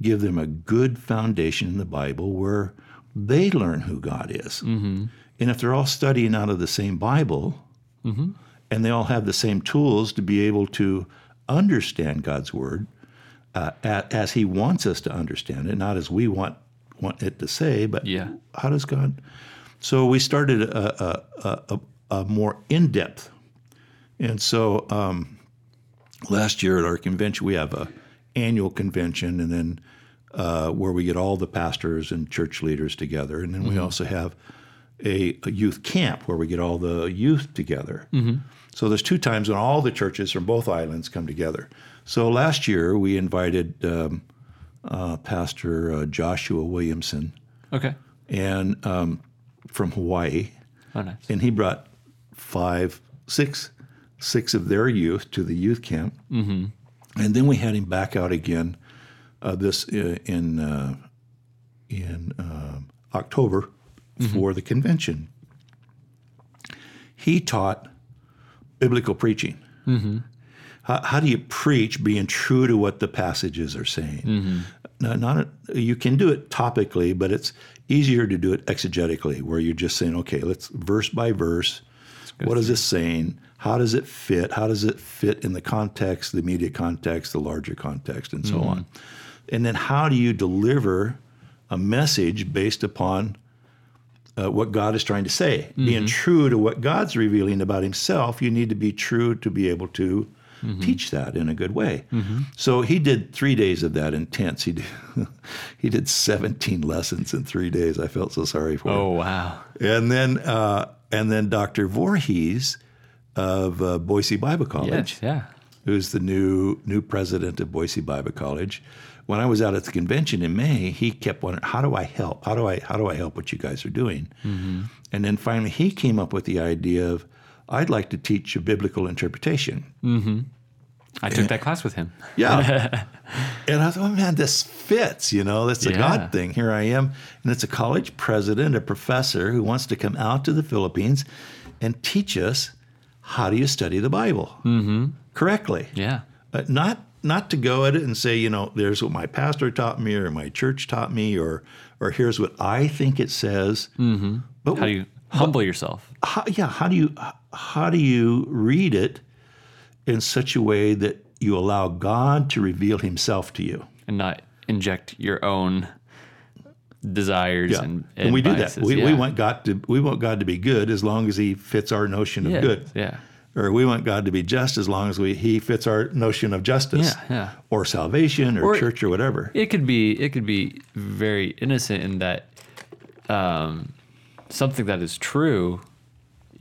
Speaker 2: give them a good foundation in the Bible where they learn who God is. Mm-hmm. And if they're all studying out of the same Bible mm-hmm. and they all have the same tools to be able to understand God's word uh, as He wants us to understand it, not as we want want it to say, but
Speaker 1: Yeah.
Speaker 2: how does God? So we started a, a, a, a, more in depth, and so um, last year at our convention we have a annual convention, and then uh, where we get all the pastors and church leaders together, and then we also have a, a youth camp where we get all the youth together. So there's two times when all the churches from both islands come together. So last year we invited um, uh, Pastor uh, Joshua Williamson
Speaker 1: Okay.
Speaker 2: and um, from Hawaii,
Speaker 1: Oh, nice.
Speaker 2: and he brought five, six, six of their youth to the youth camp, mm-hmm. and then we had him back out again uh, this uh, in uh, in um October for the convention. He taught biblical preaching. How, how do you preach being true to what the passages are saying? Now, not a, you can do it topically, but it's easier to do it exegetically, where you're just saying, okay, let's verse by verse. What is this saying? How does it fit? How does it fit in the context, the immediate context, the larger context, and so on? And then how do you deliver a message based upon uh, what God is trying to say? Being true to what God's revealing about Himself, you need to be true to be able to teach that in a good way. So he did three days of that intense. He did, he did 17 lessons in three days. I felt so sorry for him.
Speaker 1: Oh, wow.
Speaker 2: And then uh, and then Dr. Voorhees of uh, Boise Bible College,
Speaker 1: Yes. Yeah.
Speaker 2: who's the new new president of Boise Bible College. When I was out at the convention in May, he kept wondering, "How do I help? How do I how do I help what you guys are doing?" And then finally, he came up with the idea of, "I'd like to teach a biblical interpretation."
Speaker 1: I took that class with him.
Speaker 2: Yeah. and I thought, oh, man, this fits, you know, that's a
Speaker 1: Yeah.
Speaker 2: God thing. Here I am. And it's a college president, a professor who wants to come out to the Philippines and teach us how do you study the Bible correctly.
Speaker 1: Yeah.
Speaker 2: Uh, not not to go at it and say, you know, there's what my pastor taught me or my church taught me or or here's what I think it says. Mm-hmm. But
Speaker 1: How do you humble yourself?
Speaker 2: how, yeah, how do you how do you read it in such a way that you allow God to reveal Himself to you?
Speaker 1: and not inject your own desires and,
Speaker 2: and, we do that. We,
Speaker 1: yeah.
Speaker 2: we want God to we want God to be good as long as He fits our notion of
Speaker 1: yeah.
Speaker 2: good,
Speaker 1: Yeah.
Speaker 2: or we want God to be just as long as we He fits our notion of justice,
Speaker 1: Yeah, yeah.
Speaker 2: or salvation, or,
Speaker 1: Or-
Speaker 2: church, or whatever.
Speaker 1: It could be it could be very innocent in that um, something that is true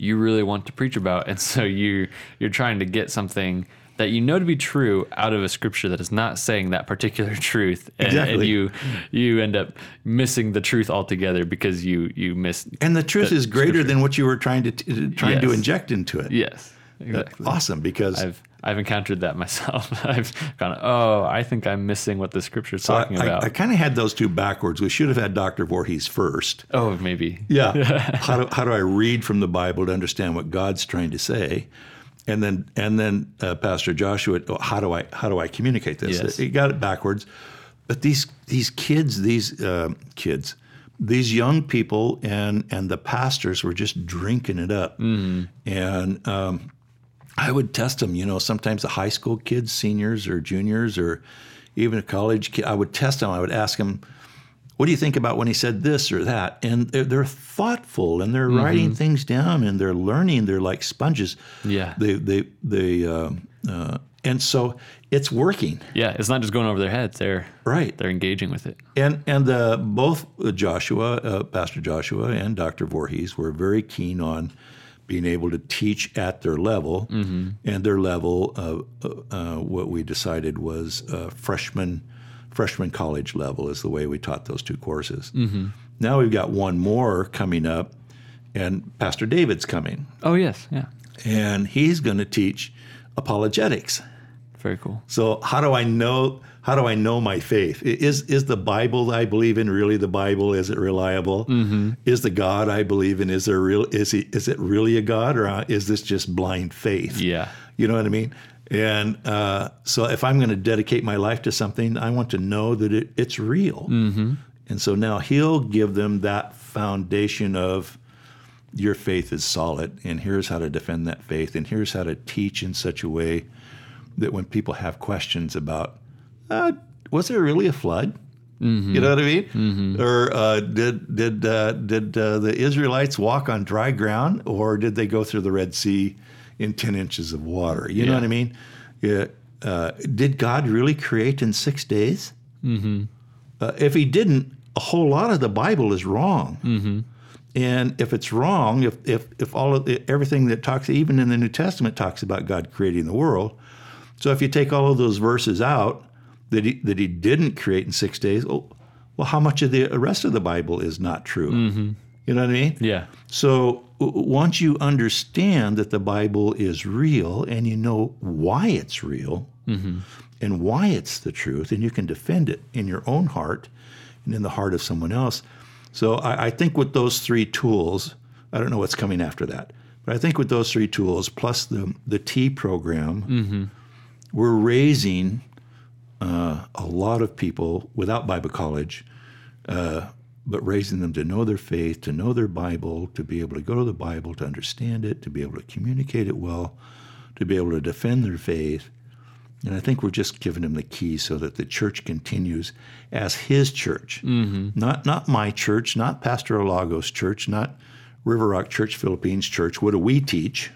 Speaker 1: you really want to preach about, and so you you're trying to get something that you know to be true out of a scripture that is not saying that particular truth, and, and
Speaker 2: Exactly.
Speaker 1: you you end up missing the truth altogether because you you miss.
Speaker 2: and the truth
Speaker 1: the
Speaker 2: is greater
Speaker 1: scripture.
Speaker 2: than what you were trying to t- trying to inject into it.
Speaker 1: Yes, exactly.
Speaker 2: Awesome, because
Speaker 1: I've I've encountered that myself. I've gone, oh, I think I'm missing what the scripture's talking
Speaker 2: I,
Speaker 1: about.
Speaker 2: I, kind of had those two backwards. We should have had Dr. Voorhees first.
Speaker 1: oh, maybe.
Speaker 2: Yeah. how do how do I read from the Bible to understand what God's trying to say? And then and then uh, Pastor Joshua, oh, how do I how do I communicate this?
Speaker 1: Yes.
Speaker 2: He got it backwards. But these these kids, these um kids, these young people, and and the pastors were just drinking it up. And um, I would test them. You know, sometimes the high school kids, seniors or juniors, or even a college kid, I would test them. I would ask them, "What do you think about when he said this or that?" And they're, they're thoughtful and they're writing things down and they're learning. They're like sponges.
Speaker 1: Yeah.
Speaker 2: They they they. Um, uh, and so it's working,
Speaker 1: Yeah, it's not just going over their heads. They're
Speaker 2: right?
Speaker 1: they're engaging with it.
Speaker 2: And and uh, both Joshua, uh, Pastor Joshua, and Dr. Voorhees were very keen on being able to teach at their level, and their level, uh, uh, uh, what we decided was uh, freshman freshman college level is the way we taught those two courses. Now we've got one more coming up, and Pastor David's coming,
Speaker 1: Oh yes, yeah,
Speaker 2: and he's going to teach apologetics.
Speaker 1: Very cool.
Speaker 2: So how do I know? How do I know my faith? Is is the Bible that I believe in really the Bible? Is it reliable?
Speaker 1: Mm-hmm.
Speaker 2: Is the God I believe in? Is there real? Is he? Is it really a God, or uh, is this just blind faith?
Speaker 1: Yeah,
Speaker 2: You know what I mean? And uh, so if I'm going to dedicate my life to something, I want to know that it, it's real. Mm-hmm. And so now he'll give them that foundation of your faith is solid, and here's how to defend that faith, and here's how to teach in such a way that when people have questions about, uh, was there really a flood? You know what I mean? Or uh, did did uh, did uh, the Israelites walk on dry ground, or did they go through the Red Sea in ten inches of water? You know what I mean? Yeah. Uh, did God really create in six days? Mm-hmm. Uh, if He didn't, a whole lot of the Bible is wrong. Mm-hmm. And if it's wrong, if if if all of the, everything that talks, even in the New Testament, talks about God creating the world, so if you take all of those verses out that he, that he didn't create in six days, oh, well, how much of the rest of the Bible is not true? Mm-hmm. You know what I mean?
Speaker 1: Yeah.
Speaker 2: So once you understand that the Bible is real and you know why it's real mm-hmm. and why it's the truth, and you can defend it in your own heart and in the heart of someone else. So I, I think with those three tools, I don't know what's coming after that, but I think with those three tools plus the the T program, mm-hmm. We're raising uh, a lot of people without Bible college uh, but raising them to know their faith, to know their Bible, to be able to go to the Bible, to understand it, to be able to communicate it well, to be able to defend their faith. And I think we're just giving them the key so that the church continues as his church, not not my church, not Pastor Olagos' church, not River Rock Church Philippines Church. What do we teach?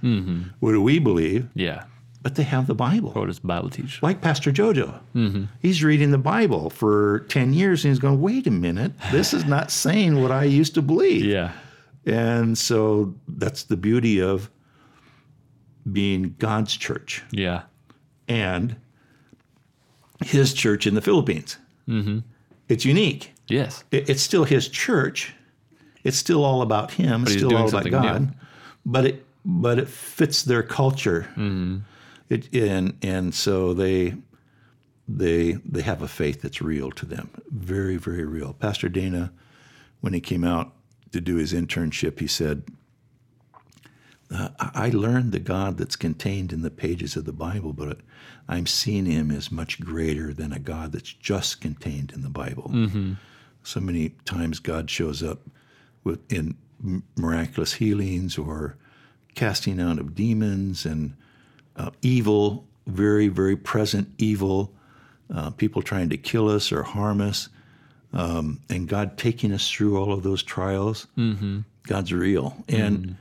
Speaker 2: What do we believe?
Speaker 1: Yeah.
Speaker 2: But they have the Bible
Speaker 1: What does the Bible teach?
Speaker 2: like Pastor Jojo. He's reading the Bible for 10 years and he's going, wait a minute, this is not saying what I used to believe.
Speaker 1: Yeah.
Speaker 2: And so that's the beauty of being God's church
Speaker 1: Yeah.
Speaker 2: and his church in the Philippines. It's unique.
Speaker 1: Yes.
Speaker 2: It- it's still his church. It's still all about him. It's still all about God.
Speaker 1: new.
Speaker 2: But it but it fits their culture.
Speaker 1: Mm-hmm.
Speaker 2: It and and so they they they have a faith that's real to them. Very very real. Pastor Dana, when he came out to do his internship, he said. Uh, I learned the God that's contained in the pages of the Bible, but I'm seeing him as much greater than a God that's just contained in the Bible. So many times God shows up with in miraculous healings or casting out of demons and uh, evil, very very present evil, uh, people trying to kill us or harm us, um, and God taking us through all of those trials. God's real, and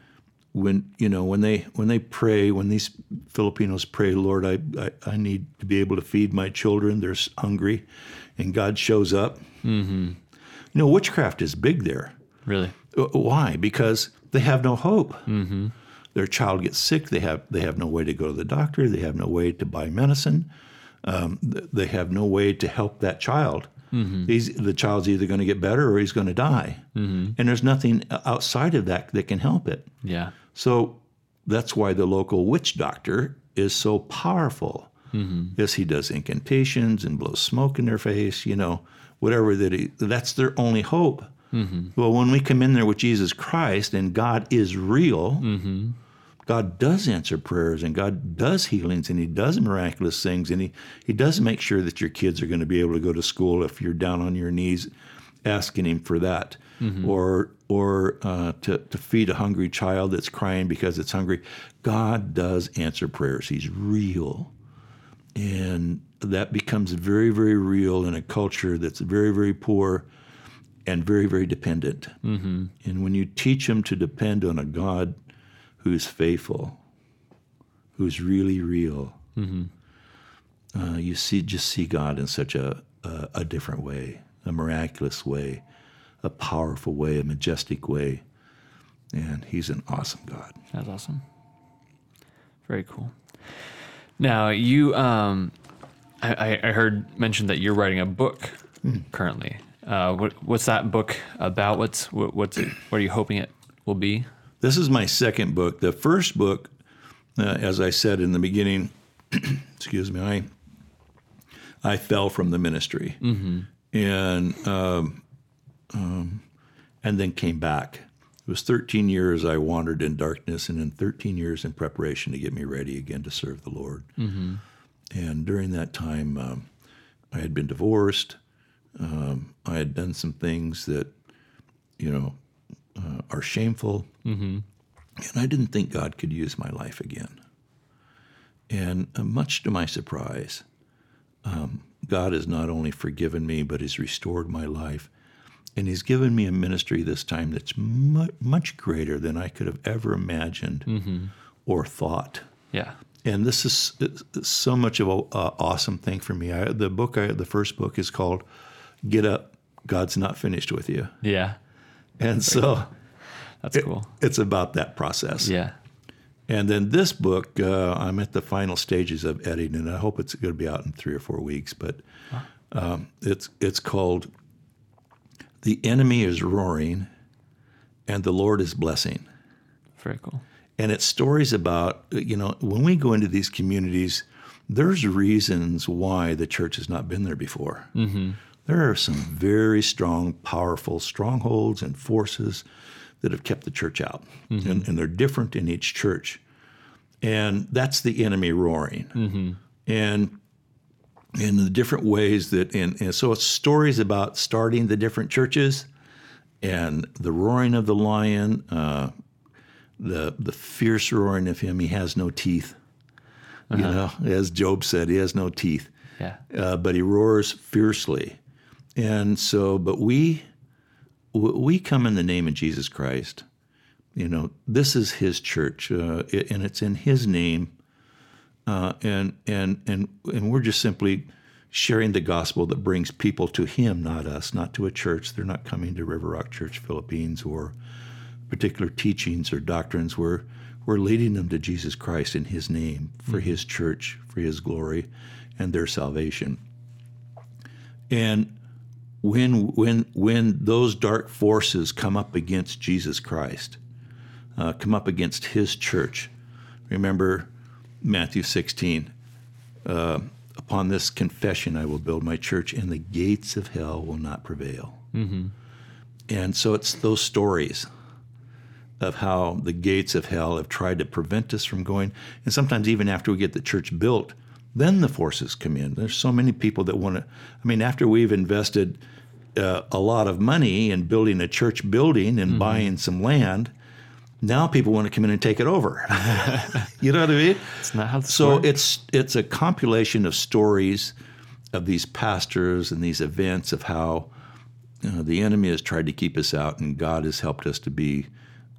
Speaker 2: when you know when they when they pray when these Filipinos pray, Lord, I, I I need to be able to feed my children. They're hungry, and God shows up. Mm-hmm. You know, witchcraft is big there.
Speaker 1: Really?
Speaker 2: Uh, Why? Because they have no hope. Mm-hmm. Their child gets sick. They have they have no way to go to the doctor. They have no way to buy medicine. Um, th- they have no way to help that child. Mm-hmm. He's, the child's either going to get better or he's going to die. Mm-hmm. And there's nothing uh, outside of that that can help it.
Speaker 1: Yeah.
Speaker 2: So that's why the local witch doctor is so powerful. Mm-hmm. Yes, he does incantations and blows smoke in their face, you know, whatever that he, that's their only hope. Well, when we come in there with Jesus Christ and God is real, God does answer prayers and God does healings and He does miraculous things and He, he does make sure that your kids are going to be able to go to school if you're down on your knees asking Him for that. Or, or uh, to, to feed a hungry child that's crying because it's hungry. God does answer prayers. He's real. And that becomes very, very real in a culture that's very, very poor and very, very dependent. Mm-hmm. And when you teach them to depend on a God who's faithful, who's really real, uh, you see just see God in such a, a a different way, a miraculous way, a powerful way, a majestic way, and He's an awesome God.
Speaker 1: That's awesome. Very cool. Now you, um, I, I- I heard mentioned that you're writing a book currently. Uh, what, what's that book about? What's what, what's it, what are you hoping it will be?
Speaker 2: This is my second book. The first book, uh, as I said in the beginning, excuse me, I I fell from the ministry, and um, um, and then came back. It was 13 years I wandered in darkness, and then 13 years in preparation to get me ready again to serve the Lord. And during that time, um, I had been divorced. Um, I had done some things that, you know, uh, are shameful. And I didn't think God could use my life again. And uh, much to my surprise, um, God has not only forgiven me, but has restored my life. And He's given me a ministry this time that's mu- much greater than I could have ever imagined or thought.
Speaker 1: Yeah.
Speaker 2: And this is so much of an awesome thing for me. I, the book, I, the first book, is called "Get Up, God's Not Finished with You,"
Speaker 1: Yeah.
Speaker 2: And so
Speaker 1: That's cool.
Speaker 2: it's about that process.
Speaker 1: Yeah.
Speaker 2: And then this book, uh, I'm at the final stages of editing, and I hope it's going to be out in three or four weeks. But um, it's it's called "The Enemy Is Roaring, and the Lord is Blessing."
Speaker 1: Very cool.
Speaker 2: And it's stories about you know when we go into these communities, there's reasons why the church has not been there before. Mm-hmm. There are some very strong, powerful strongholds and forces that have kept the church out, and, and they're different in each church. And that's the enemy roaring, and in the different ways that, and, and so it's stories about starting the different churches, and the roaring of the lion, uh, the the fierce roaring of him. He has no teeth. You know, as Job said, he has no teeth
Speaker 1: Yeah.
Speaker 2: uh, but he roars fiercely. And so, but we we come in the name of Jesus Christ. You know, this is His church, uh, and it's in His name. Uh, and and and and we're just simply sharing the gospel that brings people to Him, not us, not to a church. They're not coming to River Rock Church Philippines or particular teachings or doctrines. We're we're leading them to Jesus Christ in His name for His church, for His glory, and their salvation. And when when when those dark forces come up against Jesus Christ, uh, come up against His church, remember Matthew 16. Uh, Upon this confession, I will build my church, and the gates of hell will not prevail. And so it's those stories of how the gates of hell have tried to prevent us from going. And sometimes, even after we get the church built, then the forces come in. There's so many people that want to. I mean, after we've invested uh, a lot of money in building a church building and buying some land, now people want to come in and take it over. you know what I mean?
Speaker 1: It's not how
Speaker 2: So
Speaker 1: works.
Speaker 2: it's it's a compilation of stories of these pastors and these events of how you know, the enemy has tried to keep us out, and God has helped us to be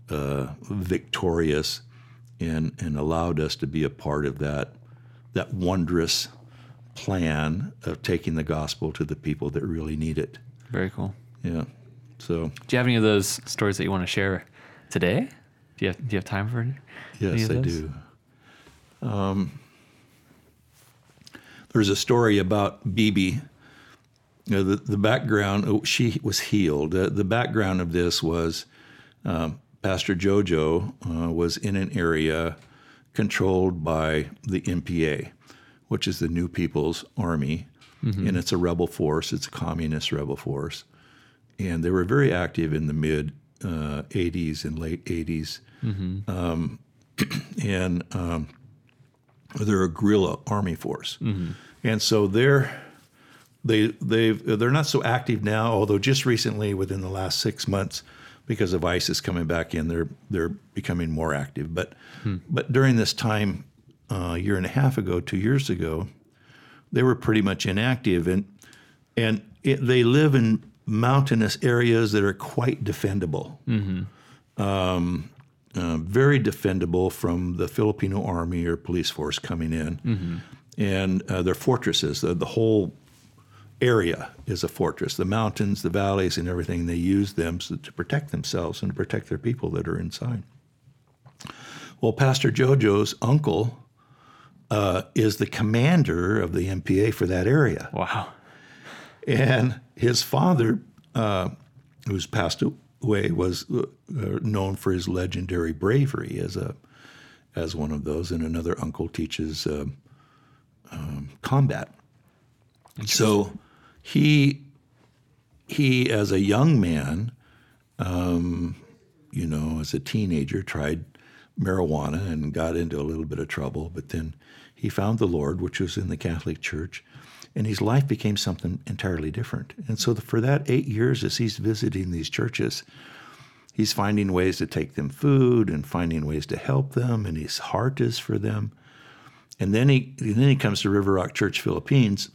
Speaker 2: uh, victorious and and allowed us to be a part of that that wondrous plan of taking the gospel to the people that really need it.
Speaker 1: Very cool.
Speaker 2: Yeah. So
Speaker 1: Do you have any of those stories that you want to share today? Do you have, do you have time for any
Speaker 2: yes,
Speaker 1: of
Speaker 2: I do. Um, there's a story about Bibi. You know, the, the background, oh, she was healed. Uh, the background of this was um, Pastor Jojo uh, was in an area controlled by the NPA, which is the New People's Army. And it's a rebel force, it's a communist rebel force. And they were very active in the mid uh, 80s and late 80s. Um, and um, they're a guerrilla army force. And so they're they they've they're not so active now. Although just recently, within the last six months, because of ISIS coming back in, they're they're becoming more active. But but during this time, uh, a year and a half ago, two years ago, they were pretty much inactive, and and it, they live in mountainous areas that are quite defendable. Um, uh, very defendable from the Filipino army or police force coming in, and uh, they're fortresses. The, the whole area is a fortress. The mountains, the valleys, and everything. They use them so, to protect themselves and to protect their people that are inside. Well, Pastor Jojo's uncle uh, is the commander of the NPA for that area.
Speaker 1: Wow.
Speaker 2: And his father, uh, who's passed away, was uh, uh, known for his legendary bravery as a as one of those. And another uncle teaches um, um, combat. So he he, as a young man, um, you know, as a teenager, tried marijuana and got into a little bit of trouble. But then he found the Lord, which was in the Catholic Church, and his life became something entirely different. And so, for that eight years, as he's visiting these churches, he's finding ways to take them food and finding ways to help them, and his heart is for them. And then he, and then he comes to River Rock Church Philippines,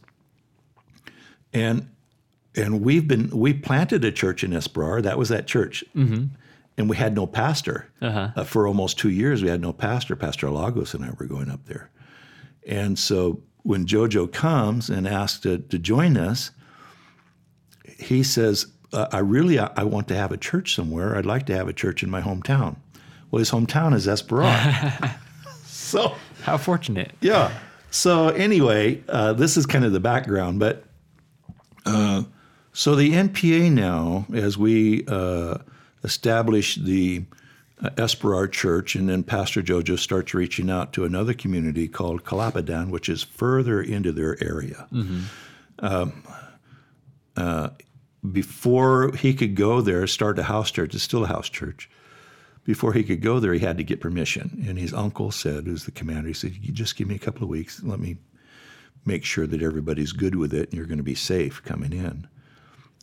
Speaker 2: and and we've been we planted a church in Esperar. That was that church, mm-hmm. and we had no pastor
Speaker 1: Uh-huh.
Speaker 2: uh, for almost two years. We had no pastor. Pastor Lagos and I were going up there, and so when JoJo comes and asks to, to join us, he says, uh, "I really I, I want to have a church somewhere. I'd like to have a church in my hometown." Well, his hometown is Esperar, so
Speaker 1: How fortunate.
Speaker 2: yeah. So anyway, uh, this is kind of the background, but uh, so the NPA now, as we uh, establish the Esperar Church, and then Pastor Jojo starts reaching out to another community called Calapadan, which is further into their area. Um, uh, before he could go there, start a house church. It's still a house church before he could go there, he had to get permission. And his uncle said, who's the commander, he said, You just give me a couple of weeks. Let me make sure that everybody's good with it and you're going to be safe coming in.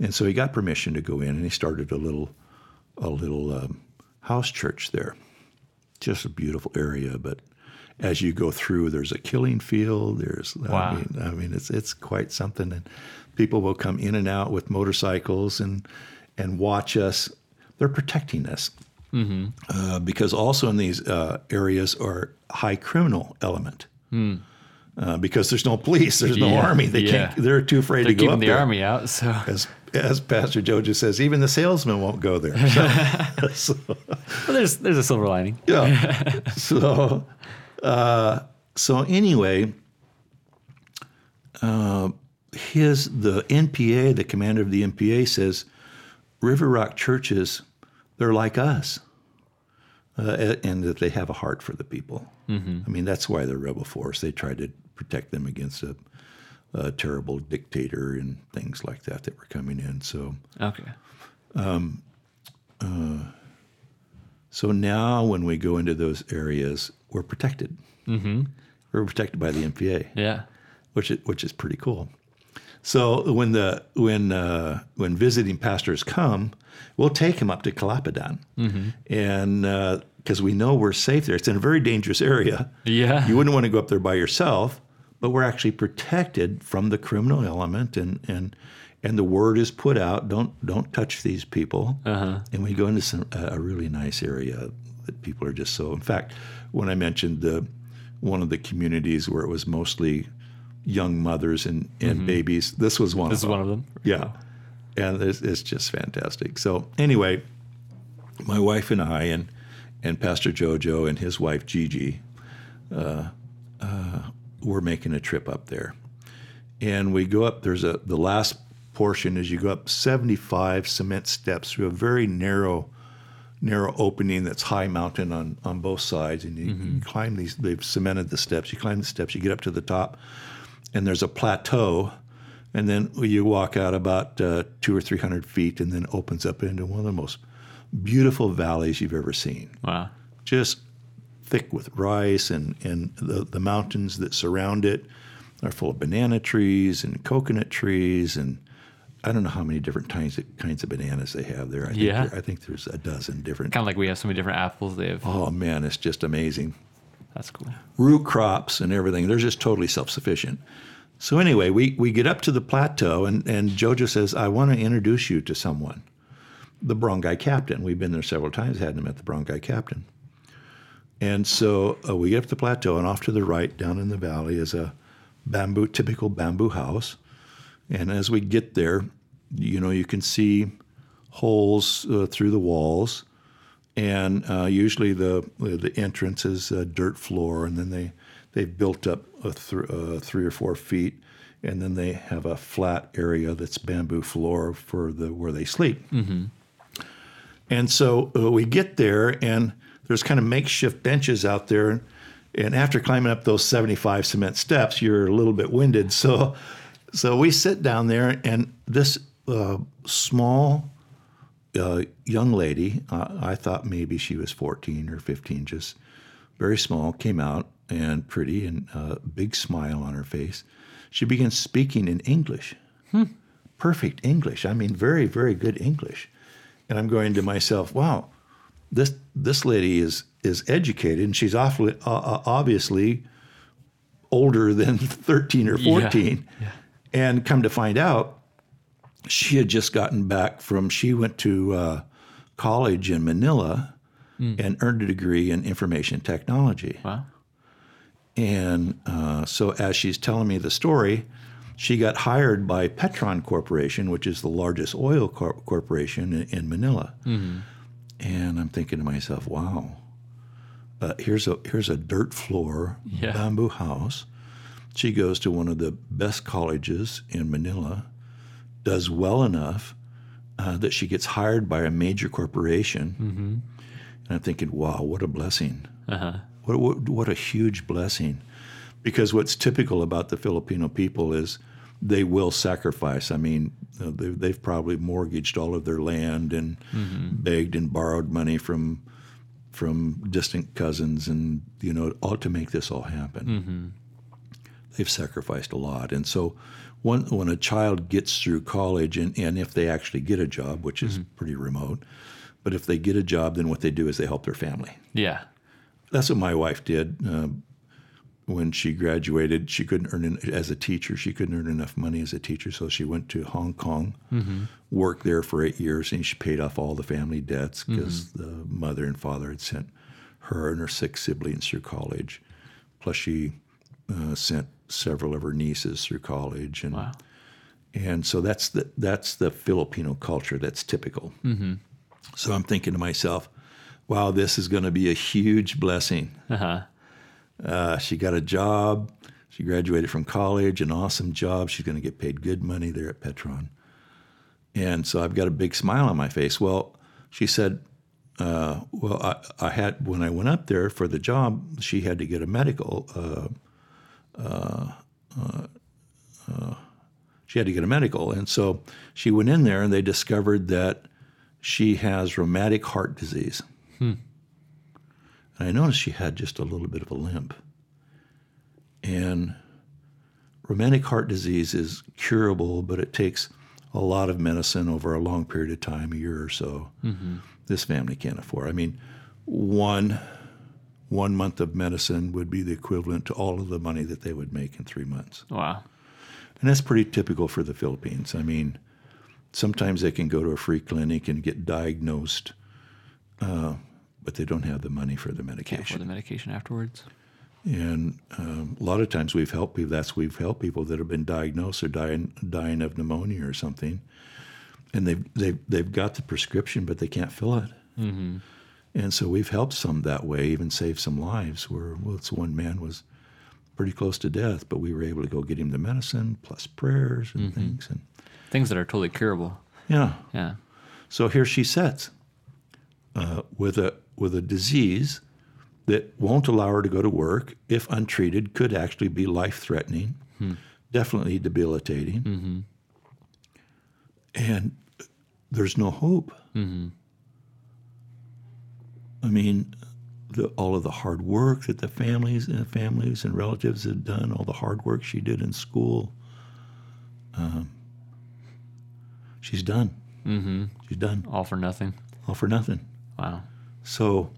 Speaker 2: And so he got permission to go in and he started a little, a little um, house church there. Just a beautiful area. But as you go through, there's a killing field. There's,
Speaker 1: Wow.
Speaker 2: I mean, I mean, it's, it's quite something. And people will come in and out with motorcycles and, and watch us. They're protecting us uh, because also in these uh, areas are high criminal element. Uh, because there's no police, there's no.
Speaker 1: Yeah,
Speaker 2: army. They
Speaker 1: yeah.
Speaker 2: can't. They're too afraid
Speaker 1: They're
Speaker 2: to go up
Speaker 1: the
Speaker 2: there.
Speaker 1: army out, so
Speaker 2: As as Pastor Jojo says, even the salesman won't go there. So, so,
Speaker 1: well, there's there's a silver lining.
Speaker 2: yeah. so, uh, so anyway, uh, his the NPA, the commander of the NPA says, River Rock churches, they're like us, uh, and that they have a heart for the people. I mean, that's why they're rebel force. They try to protect them against a, a terrible dictator and things like that that were coming in. So.
Speaker 1: Okay.
Speaker 2: So now, when we go into those areas, we're protected. Mm-hmm. We're protected by the NPA,
Speaker 1: Yeah.
Speaker 2: which is, which is pretty cool. So when the when uh, when visiting pastors come, we'll take them up to Calapadan, and because we know we're safe there. It's in a very dangerous area.
Speaker 1: Yeah.
Speaker 2: You wouldn't want to go up there by yourself, but we're actually protected from the criminal element, and and and the word is put out. Don't don't touch these people.
Speaker 1: Uh-huh.
Speaker 2: And we go into some a a really nice area that people are just so. In fact, when I mentioned the one of the communities where it was mostly young mothers and, and babies, this was one.
Speaker 1: Mm-hmm. This is
Speaker 2: of them.
Speaker 1: one of them.
Speaker 2: Yeah. And it's, it's just fantastic. So anyway, my wife and I and and Pastor Jojo and his wife Gigi, uh, uh, we're making a trip up there, and we go up. There's a the last portion is you go up 75 cement steps through a very narrow narrow opening that's high mountain on on both sides, and you, you climb these. They've cemented the steps. You climb the steps. You get up to the top, and there's a plateau, and then you walk out about uh, two or three hundred feet, and then opens up into one of the most beautiful valleys you've ever seen.
Speaker 1: Wow.
Speaker 2: Just thick with rice, and and the the mountains that surround it are full of banana trees and coconut trees and. I don't know how many different kinds of, kinds of bananas they have there. I think
Speaker 1: Yeah.
Speaker 2: there- I think there's a dozen different.
Speaker 1: Kind of like we have so many different apples. They have.
Speaker 2: Oh man, it's just amazing.
Speaker 1: That's cool.
Speaker 2: root crops and everything. They're just totally self sufficient. So anyway, we, we get up to the plateau and, and Jojo says, I want to introduce you to someone. The Barangay captain. We've been there several times, hadn't met the Barangay captain. And so uh, we get up the plateau and off to the right, down in the valley, is a bamboo, typical bamboo house. And as we get there, you know, you can see holes uh, through the walls and uh, usually the the entrance is a dirt floor, and then they they've built up a th- uh, three or four feet, and then they have a flat area that's bamboo floor for the where they sleep. And so uh, we get there, and there's kind of makeshift benches out there. And after climbing up those 75 cement steps, you're a little bit winded. So, so we sit down there, and this uh, small uh, young lady, uh, I thought maybe she was 14 or 15, just very small, came out and pretty and a big smile on her face. She began speaking in English. Perfect English. I mean, very, very good English. And I'm going to myself, wow, this this lady is is educated and she's awfully uh, uh, obviously older than 13 or 14. And come to find out, she had just gotten back from, she went to uh, college in Manila and earned a degree in information technology.
Speaker 1: Wow.
Speaker 2: And uh, so, as she's telling me the story, she got hired by Petron Corporation, which is the largest oil cor- corporation in, in Manila. And I'm thinking to myself, wow, uh, here's a here's a dirt floor
Speaker 1: Yeah.
Speaker 2: bamboo house. She goes to one of the best colleges in Manila, does well enough uh, that she gets hired by a major corporation. And I'm thinking, wow, what a blessing.
Speaker 1: Uh huh.
Speaker 2: What, what, what a huge blessing. Because what's typical about the Filipino people is they will sacrifice. I mean, uh, they, they've probably mortgaged all of their land and begged and borrowed money from from distant cousins, and you know, all to make this all happen. They've sacrificed a lot, and so when when a child gets through college, and, and if they actually get a job, which is pretty remote, but if they get a job, then what they do is they help their family
Speaker 1: Yeah.
Speaker 2: that's what my wife did um, when she graduated. She couldn't earn en- as a teacher. She couldn't earn enough money as a teacher, so she went to Hong Kong, worked there for eight years, and she paid off all the family debts because the mother and father had sent her and her six siblings through college. Plus, she uh, sent several of her nieces through college, and
Speaker 1: Wow.
Speaker 2: and so that's the that's the Filipino culture that's typical. So I'm thinking to myself, wow, this is going to be a huge blessing.
Speaker 1: Uh huh.
Speaker 2: Uh, she got a job. She graduated from college, an awesome job. She's going to get paid good money there at Petron. And so I've got a big smile on my face. Well, she said, uh, well, I, I had, when I went up there for the job, she had to get a medical. Uh, uh, uh, she had to get a medical. And so she went in there and they discovered that she has rheumatic heart disease. And I noticed she had just a little bit of a limp. And rheumatic heart disease is curable, but it takes a lot of medicine over a long period of time, a year or so. This family can't afford. I mean, one one month of medicine would be the equivalent to all of the money that they would make in three months.
Speaker 1: Wow.
Speaker 2: And that's pretty typical for the Philippines. I mean, sometimes they can go to a free clinic and get diagnosed, uh, but they don't have the money for the medication.
Speaker 1: for
Speaker 2: medication.
Speaker 1: the medication afterwards.
Speaker 2: And um, a lot of times we've helped people. That's we've helped people that have been diagnosed or dying dying of pneumonia or something, and they've they've they've got the prescription, but they can't fill it. Mm-hmm. And so we've helped some that way, even saved some lives. Where well, this one man was pretty close to death, but we were able to go get him the medicine plus prayers and things. And
Speaker 1: Things that are totally curable.
Speaker 2: yeah,
Speaker 1: Yeah.
Speaker 2: so here she sits uh, with a with a disease that won't allow her to go to work. If untreated, could actually be life threatening, definitely debilitating, and there's no hope. I mean, the, all of the hard work that the families and families and relatives had done, all the hard work she did in school, um, she's done. Mm-hmm. She's done
Speaker 1: All for nothing.
Speaker 2: all for nothing.
Speaker 1: Wow.
Speaker 2: So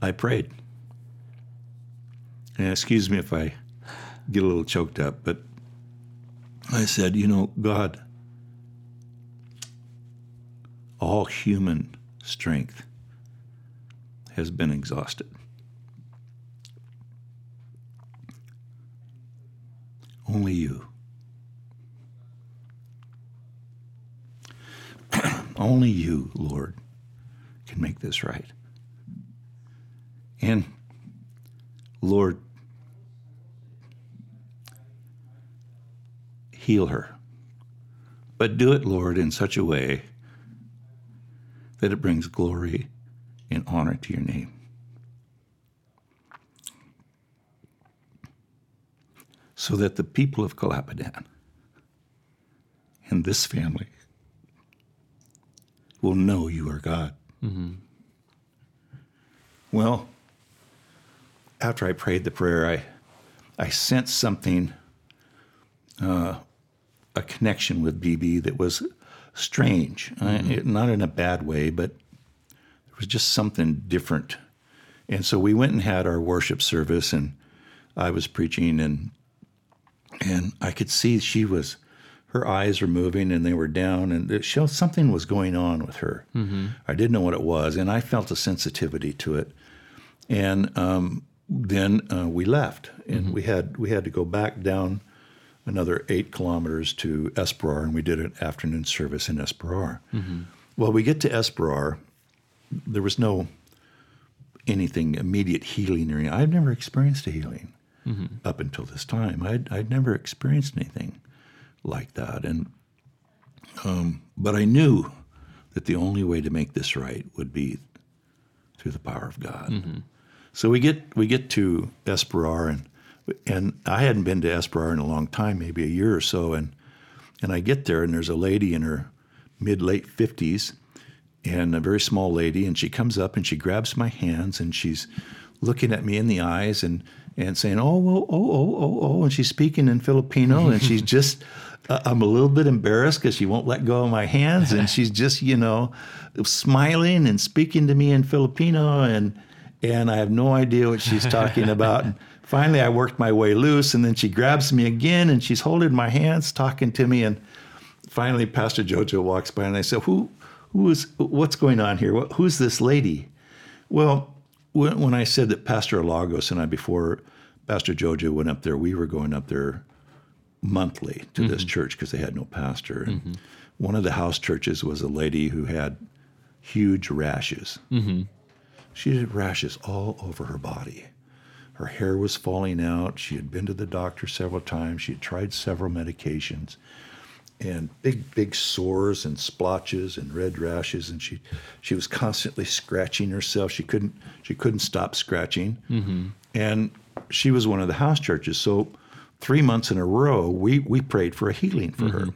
Speaker 2: I prayed. And excuse me if I get a little choked up, but I said, you know, God, all human strength has been exhausted. Only you. Only you, Lord, can make this right. And Lord, heal her. But do it, Lord, in such a way that it brings glory and honor to your name. So that the people of Calapadan and this family will know you are God. Well, after I prayed the prayer, I, I sensed something, uh, a connection with BB that was strange. I, it- not in a bad way, but there was just something different. And so we went and had our worship service, and I was preaching, and and I could see she was, her eyes were moving and they were down, and it showed something was going on with her. Mm-hmm. I didn't know what it was, and I felt a sensitivity to it. And um, then uh, we left, and mm-hmm. we had we had to go back down another eight kilometers to Esparrar, and we did an afternoon service in Esparrar. Mm-hmm. Well, we get to Esparrar, there was no anything immediate healing or anything. I've never experienced a healing mm-hmm. up until this time. I'd, I'd never experienced anything like that, and um, but I knew that the only way to make this right would be through the power of God. Mm-hmm. So we get we get to Esperar and and I hadn't been to Esperar in a long time, maybe a year or so, and and I get there and there's a lady in her mid late fifties, and a very small lady, and she comes up and she grabs my hands and she's looking at me in the eyes and and saying, oh, oh, oh, oh, oh, oh, and she's speaking in Filipino, and she's just, uh, I'm a little bit embarrassed because she won't let go of my hands, and she's just, you know, smiling and speaking to me in Filipino, and and I have no idea what she's talking about. And finally, I worked my way loose, and then she grabs me again, and she's holding my hands, talking to me, and finally, Pastor Jojo walks by, and I said, "Who, who is? What's going on here? Who's this lady?" Well, when, when I said that Pastor Lagos and I, before Pastor Jojo went up there, we were going up there monthly to mm-hmm. this church because they had no pastor. And mm-hmm. one of the house churches was a lady who had huge rashes. Mm-hmm. She had rashes all over her body. Her hair was falling out. She had been to the doctor several times. She had tried several medications and big, big sores and splotches and red rashes. And she, she was constantly scratching herself. She couldn't, she couldn't stop scratching. Mm-hmm. And she was one of the house churches. So three months in a row, we, we prayed for a healing for mm-hmm. her.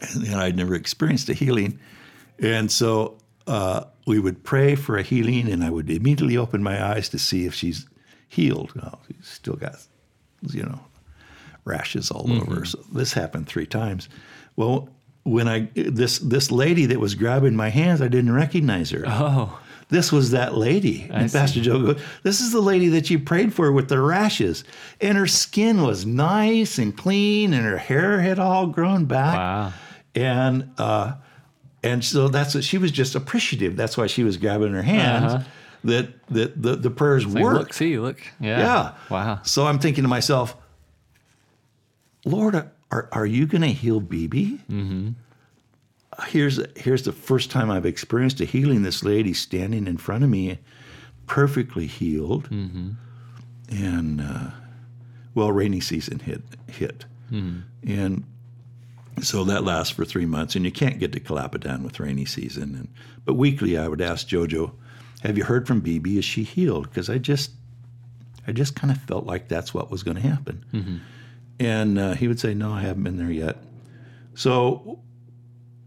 Speaker 2: And, and, I'd never experienced a healing. And so uh, we would pray for a healing, and I would immediately open my eyes to see if she's healed. No, she's still got, you know, rashes all mm-hmm. over. So this happened three times. Well, when I this this lady that was grabbing my hands, I didn't recognize her.
Speaker 1: Oh.
Speaker 2: This was that lady. I and see. Pastor Joe goes, This is the lady that you prayed for with the rashes. And her skin was nice and clean, and her hair had all grown back.
Speaker 1: Wow.
Speaker 2: And uh, and so that's what she was just appreciative. That's why she was grabbing her hands. Uh-huh. That that the, the prayers
Speaker 1: it's
Speaker 2: work.
Speaker 1: Look, see, look. Yeah.
Speaker 2: Yeah.
Speaker 1: Wow.
Speaker 2: So I'm thinking to myself, Lord, are, are you going to heal BB? Mm-hmm. Here's, here's the first time I've experienced a healing. This lady standing in front of me, perfectly healed. Mm-hmm. And, uh, well, rainy season hit. hit. Mm-hmm. And so that lasts for three months, and you can't get to Calapadan with rainy season. And, but weekly, I would ask JoJo, "Have you heard from BB? Is she healed?" Because I just, I just kind of felt like that's what was going to happen. Mm-hmm. And uh, he would say, No, I haven't been there yet. So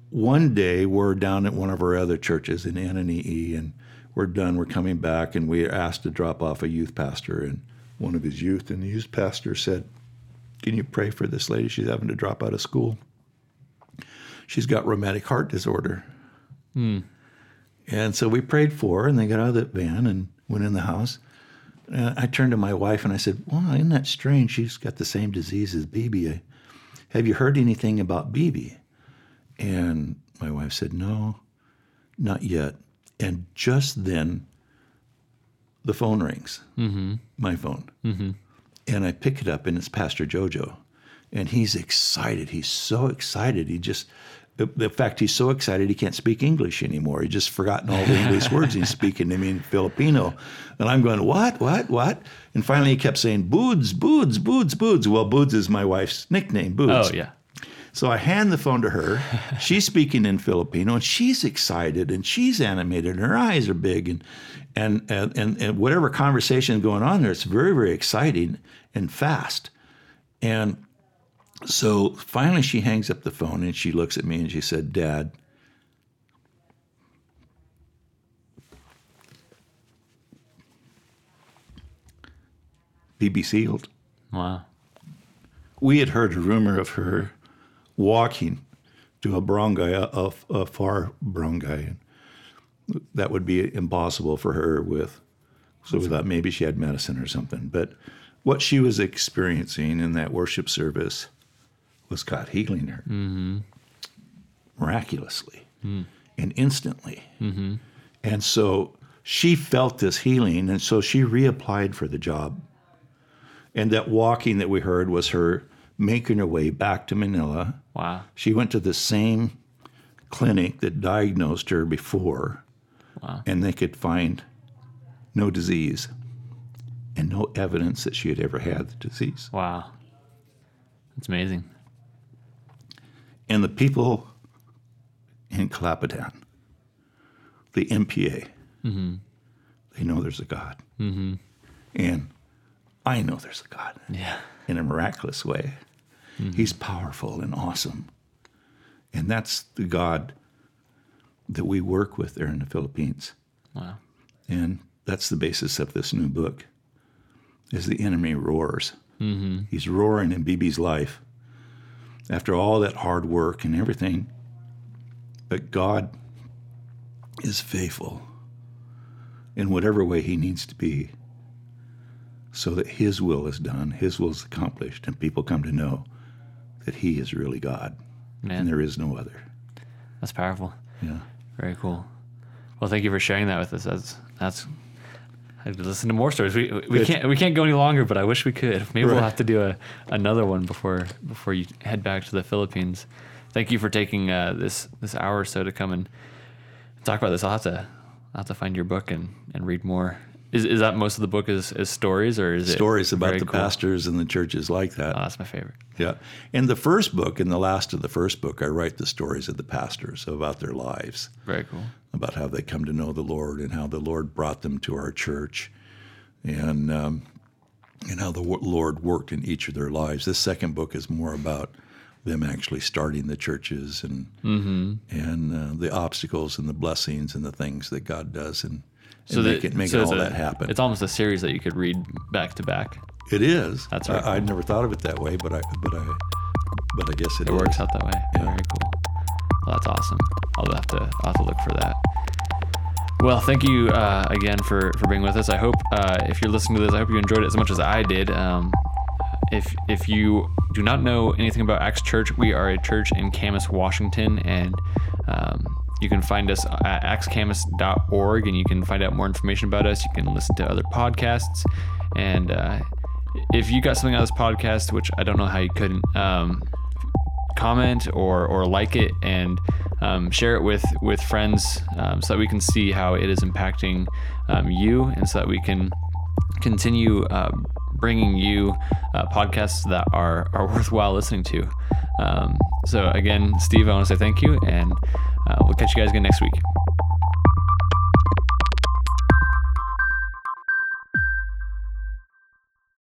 Speaker 2: one day we're down at one of our other churches in Ananii, and we're done. We're coming back, and we are asked to drop off a youth pastor and one of his youth. And the youth pastor said, Can you pray for this lady? She's having to drop out of school. She's got rheumatic heart disorder. Hmm. And so we prayed for her, and they got out of the van and went in the house. Uh, I turned to my wife and I said, Well, isn't that strange? She's got the same disease as BB. Have you heard anything about BB? And my wife said, No, not yet. And just then, the phone rings, mm-hmm. my phone. Mm-hmm. And I pick it up, and it's Pastor JoJo. And he's excited. He's so excited. He just, the fact he's so excited he can't speak English anymore. He's just forgotten all the English words he's speaking to me in Filipino. And I'm going, what, what, what? And finally he kept saying, Boods, Boods, Boods, Boods. Well, Boods is my wife's nickname, Boods.
Speaker 1: Oh, yeah.
Speaker 2: So I hand the phone to her. She's speaking in Filipino and she's excited and she's animated and her eyes are big and and and, and whatever conversation is going on there, it's very, very exciting and fast. And so finally, she hangs up the phone and she looks at me and she said, Dad, BB's healed.
Speaker 1: Wow.
Speaker 2: We had heard a rumor of her walking to a barangay, a, a, a far barangay. That would be impossible for her with, so we thought maybe she had medicine or something. But what she was experiencing in that worship service was God healing her mm-hmm. miraculously mm. and instantly. Mm-hmm. And so she felt this healing, and so she reapplied for the job. And that walking that we heard was her making her way back to Manila.
Speaker 1: Wow.
Speaker 2: She went to the same clinic that diagnosed her before,
Speaker 1: Wow.
Speaker 2: and they could find no disease and no evidence that she had ever had the disease.
Speaker 1: Wow. That's amazing.
Speaker 2: And the people in Calapadan, the NPA, they know there's a God. Mm-hmm. And I know there's a God
Speaker 1: Yeah.
Speaker 2: in a miraculous way. He's powerful and awesome. And that's the God that we work with there in the Philippines.
Speaker 1: Wow.
Speaker 2: And that's the basis of this new book. Is the enemy roars. Mm-hmm. He's roaring in BB's life after all that hard work and everything. But God is faithful in whatever way He needs to be, so that His will is done, His will is accomplished, and people come to know that He is really God,
Speaker 1: Man.
Speaker 2: and there is no other.
Speaker 1: That's powerful.
Speaker 2: Yeah.
Speaker 1: Very cool. Well, thank you for sharing that with us. That's that's. I have to listen to more stories. We we
Speaker 2: Good.
Speaker 1: can't we can't go any longer, but I wish we could. Maybe we'll have to do a another one before before you head back to the Philippines. Thank you for taking uh, this this hour or so to come and talk about this. I'll have to I'll have to find your book and, and read more. Is is that most of the book is, is stories or is it
Speaker 2: Stories about the
Speaker 1: cool?
Speaker 2: pastors and the churches like that.
Speaker 1: Oh, that's my favorite.
Speaker 2: Yeah. In the first book, in the last of the first book, I write the stories of the pastors about their lives,
Speaker 1: Very cool.
Speaker 2: about how they come to know the Lord and how the Lord brought them to our church, and um, and how the Lord worked in each of their lives. This second book is more about them actually starting the churches and and uh, the obstacles and the blessings and the things that God does and, and
Speaker 1: that-
Speaker 2: making, making
Speaker 1: so it's
Speaker 2: all
Speaker 1: a-
Speaker 2: that happen.
Speaker 1: It's almost a series that you could read back to back.
Speaker 2: It is.
Speaker 1: That's right.
Speaker 2: I never thought of it that way, but I but I but I guess
Speaker 1: It
Speaker 2: is.
Speaker 1: It works out that way. Very cool. Well, that's awesome. I'll have to I'll have to look for that. Well, thank you uh, again for for being with us. I hope uh, if you're listening to this, I hope you enjoyed it as much as I did. Um, if if you do not know anything about Acts Church, we are a church in Camas, Washington, and um, you can find us at actscamas.org, and you can find out more information about us. You can listen to other podcasts, and uh, if you got something out of this podcast, which I don't know how you couldn't, um, comment or or like it and um, share it with with friends um, so that we can see how it is impacting um, you and so that we can continue uh, bringing you uh, podcasts that are are worthwhile listening to. Um, so again, Steve, I want to say thank you, and uh, we'll catch you guys again next week.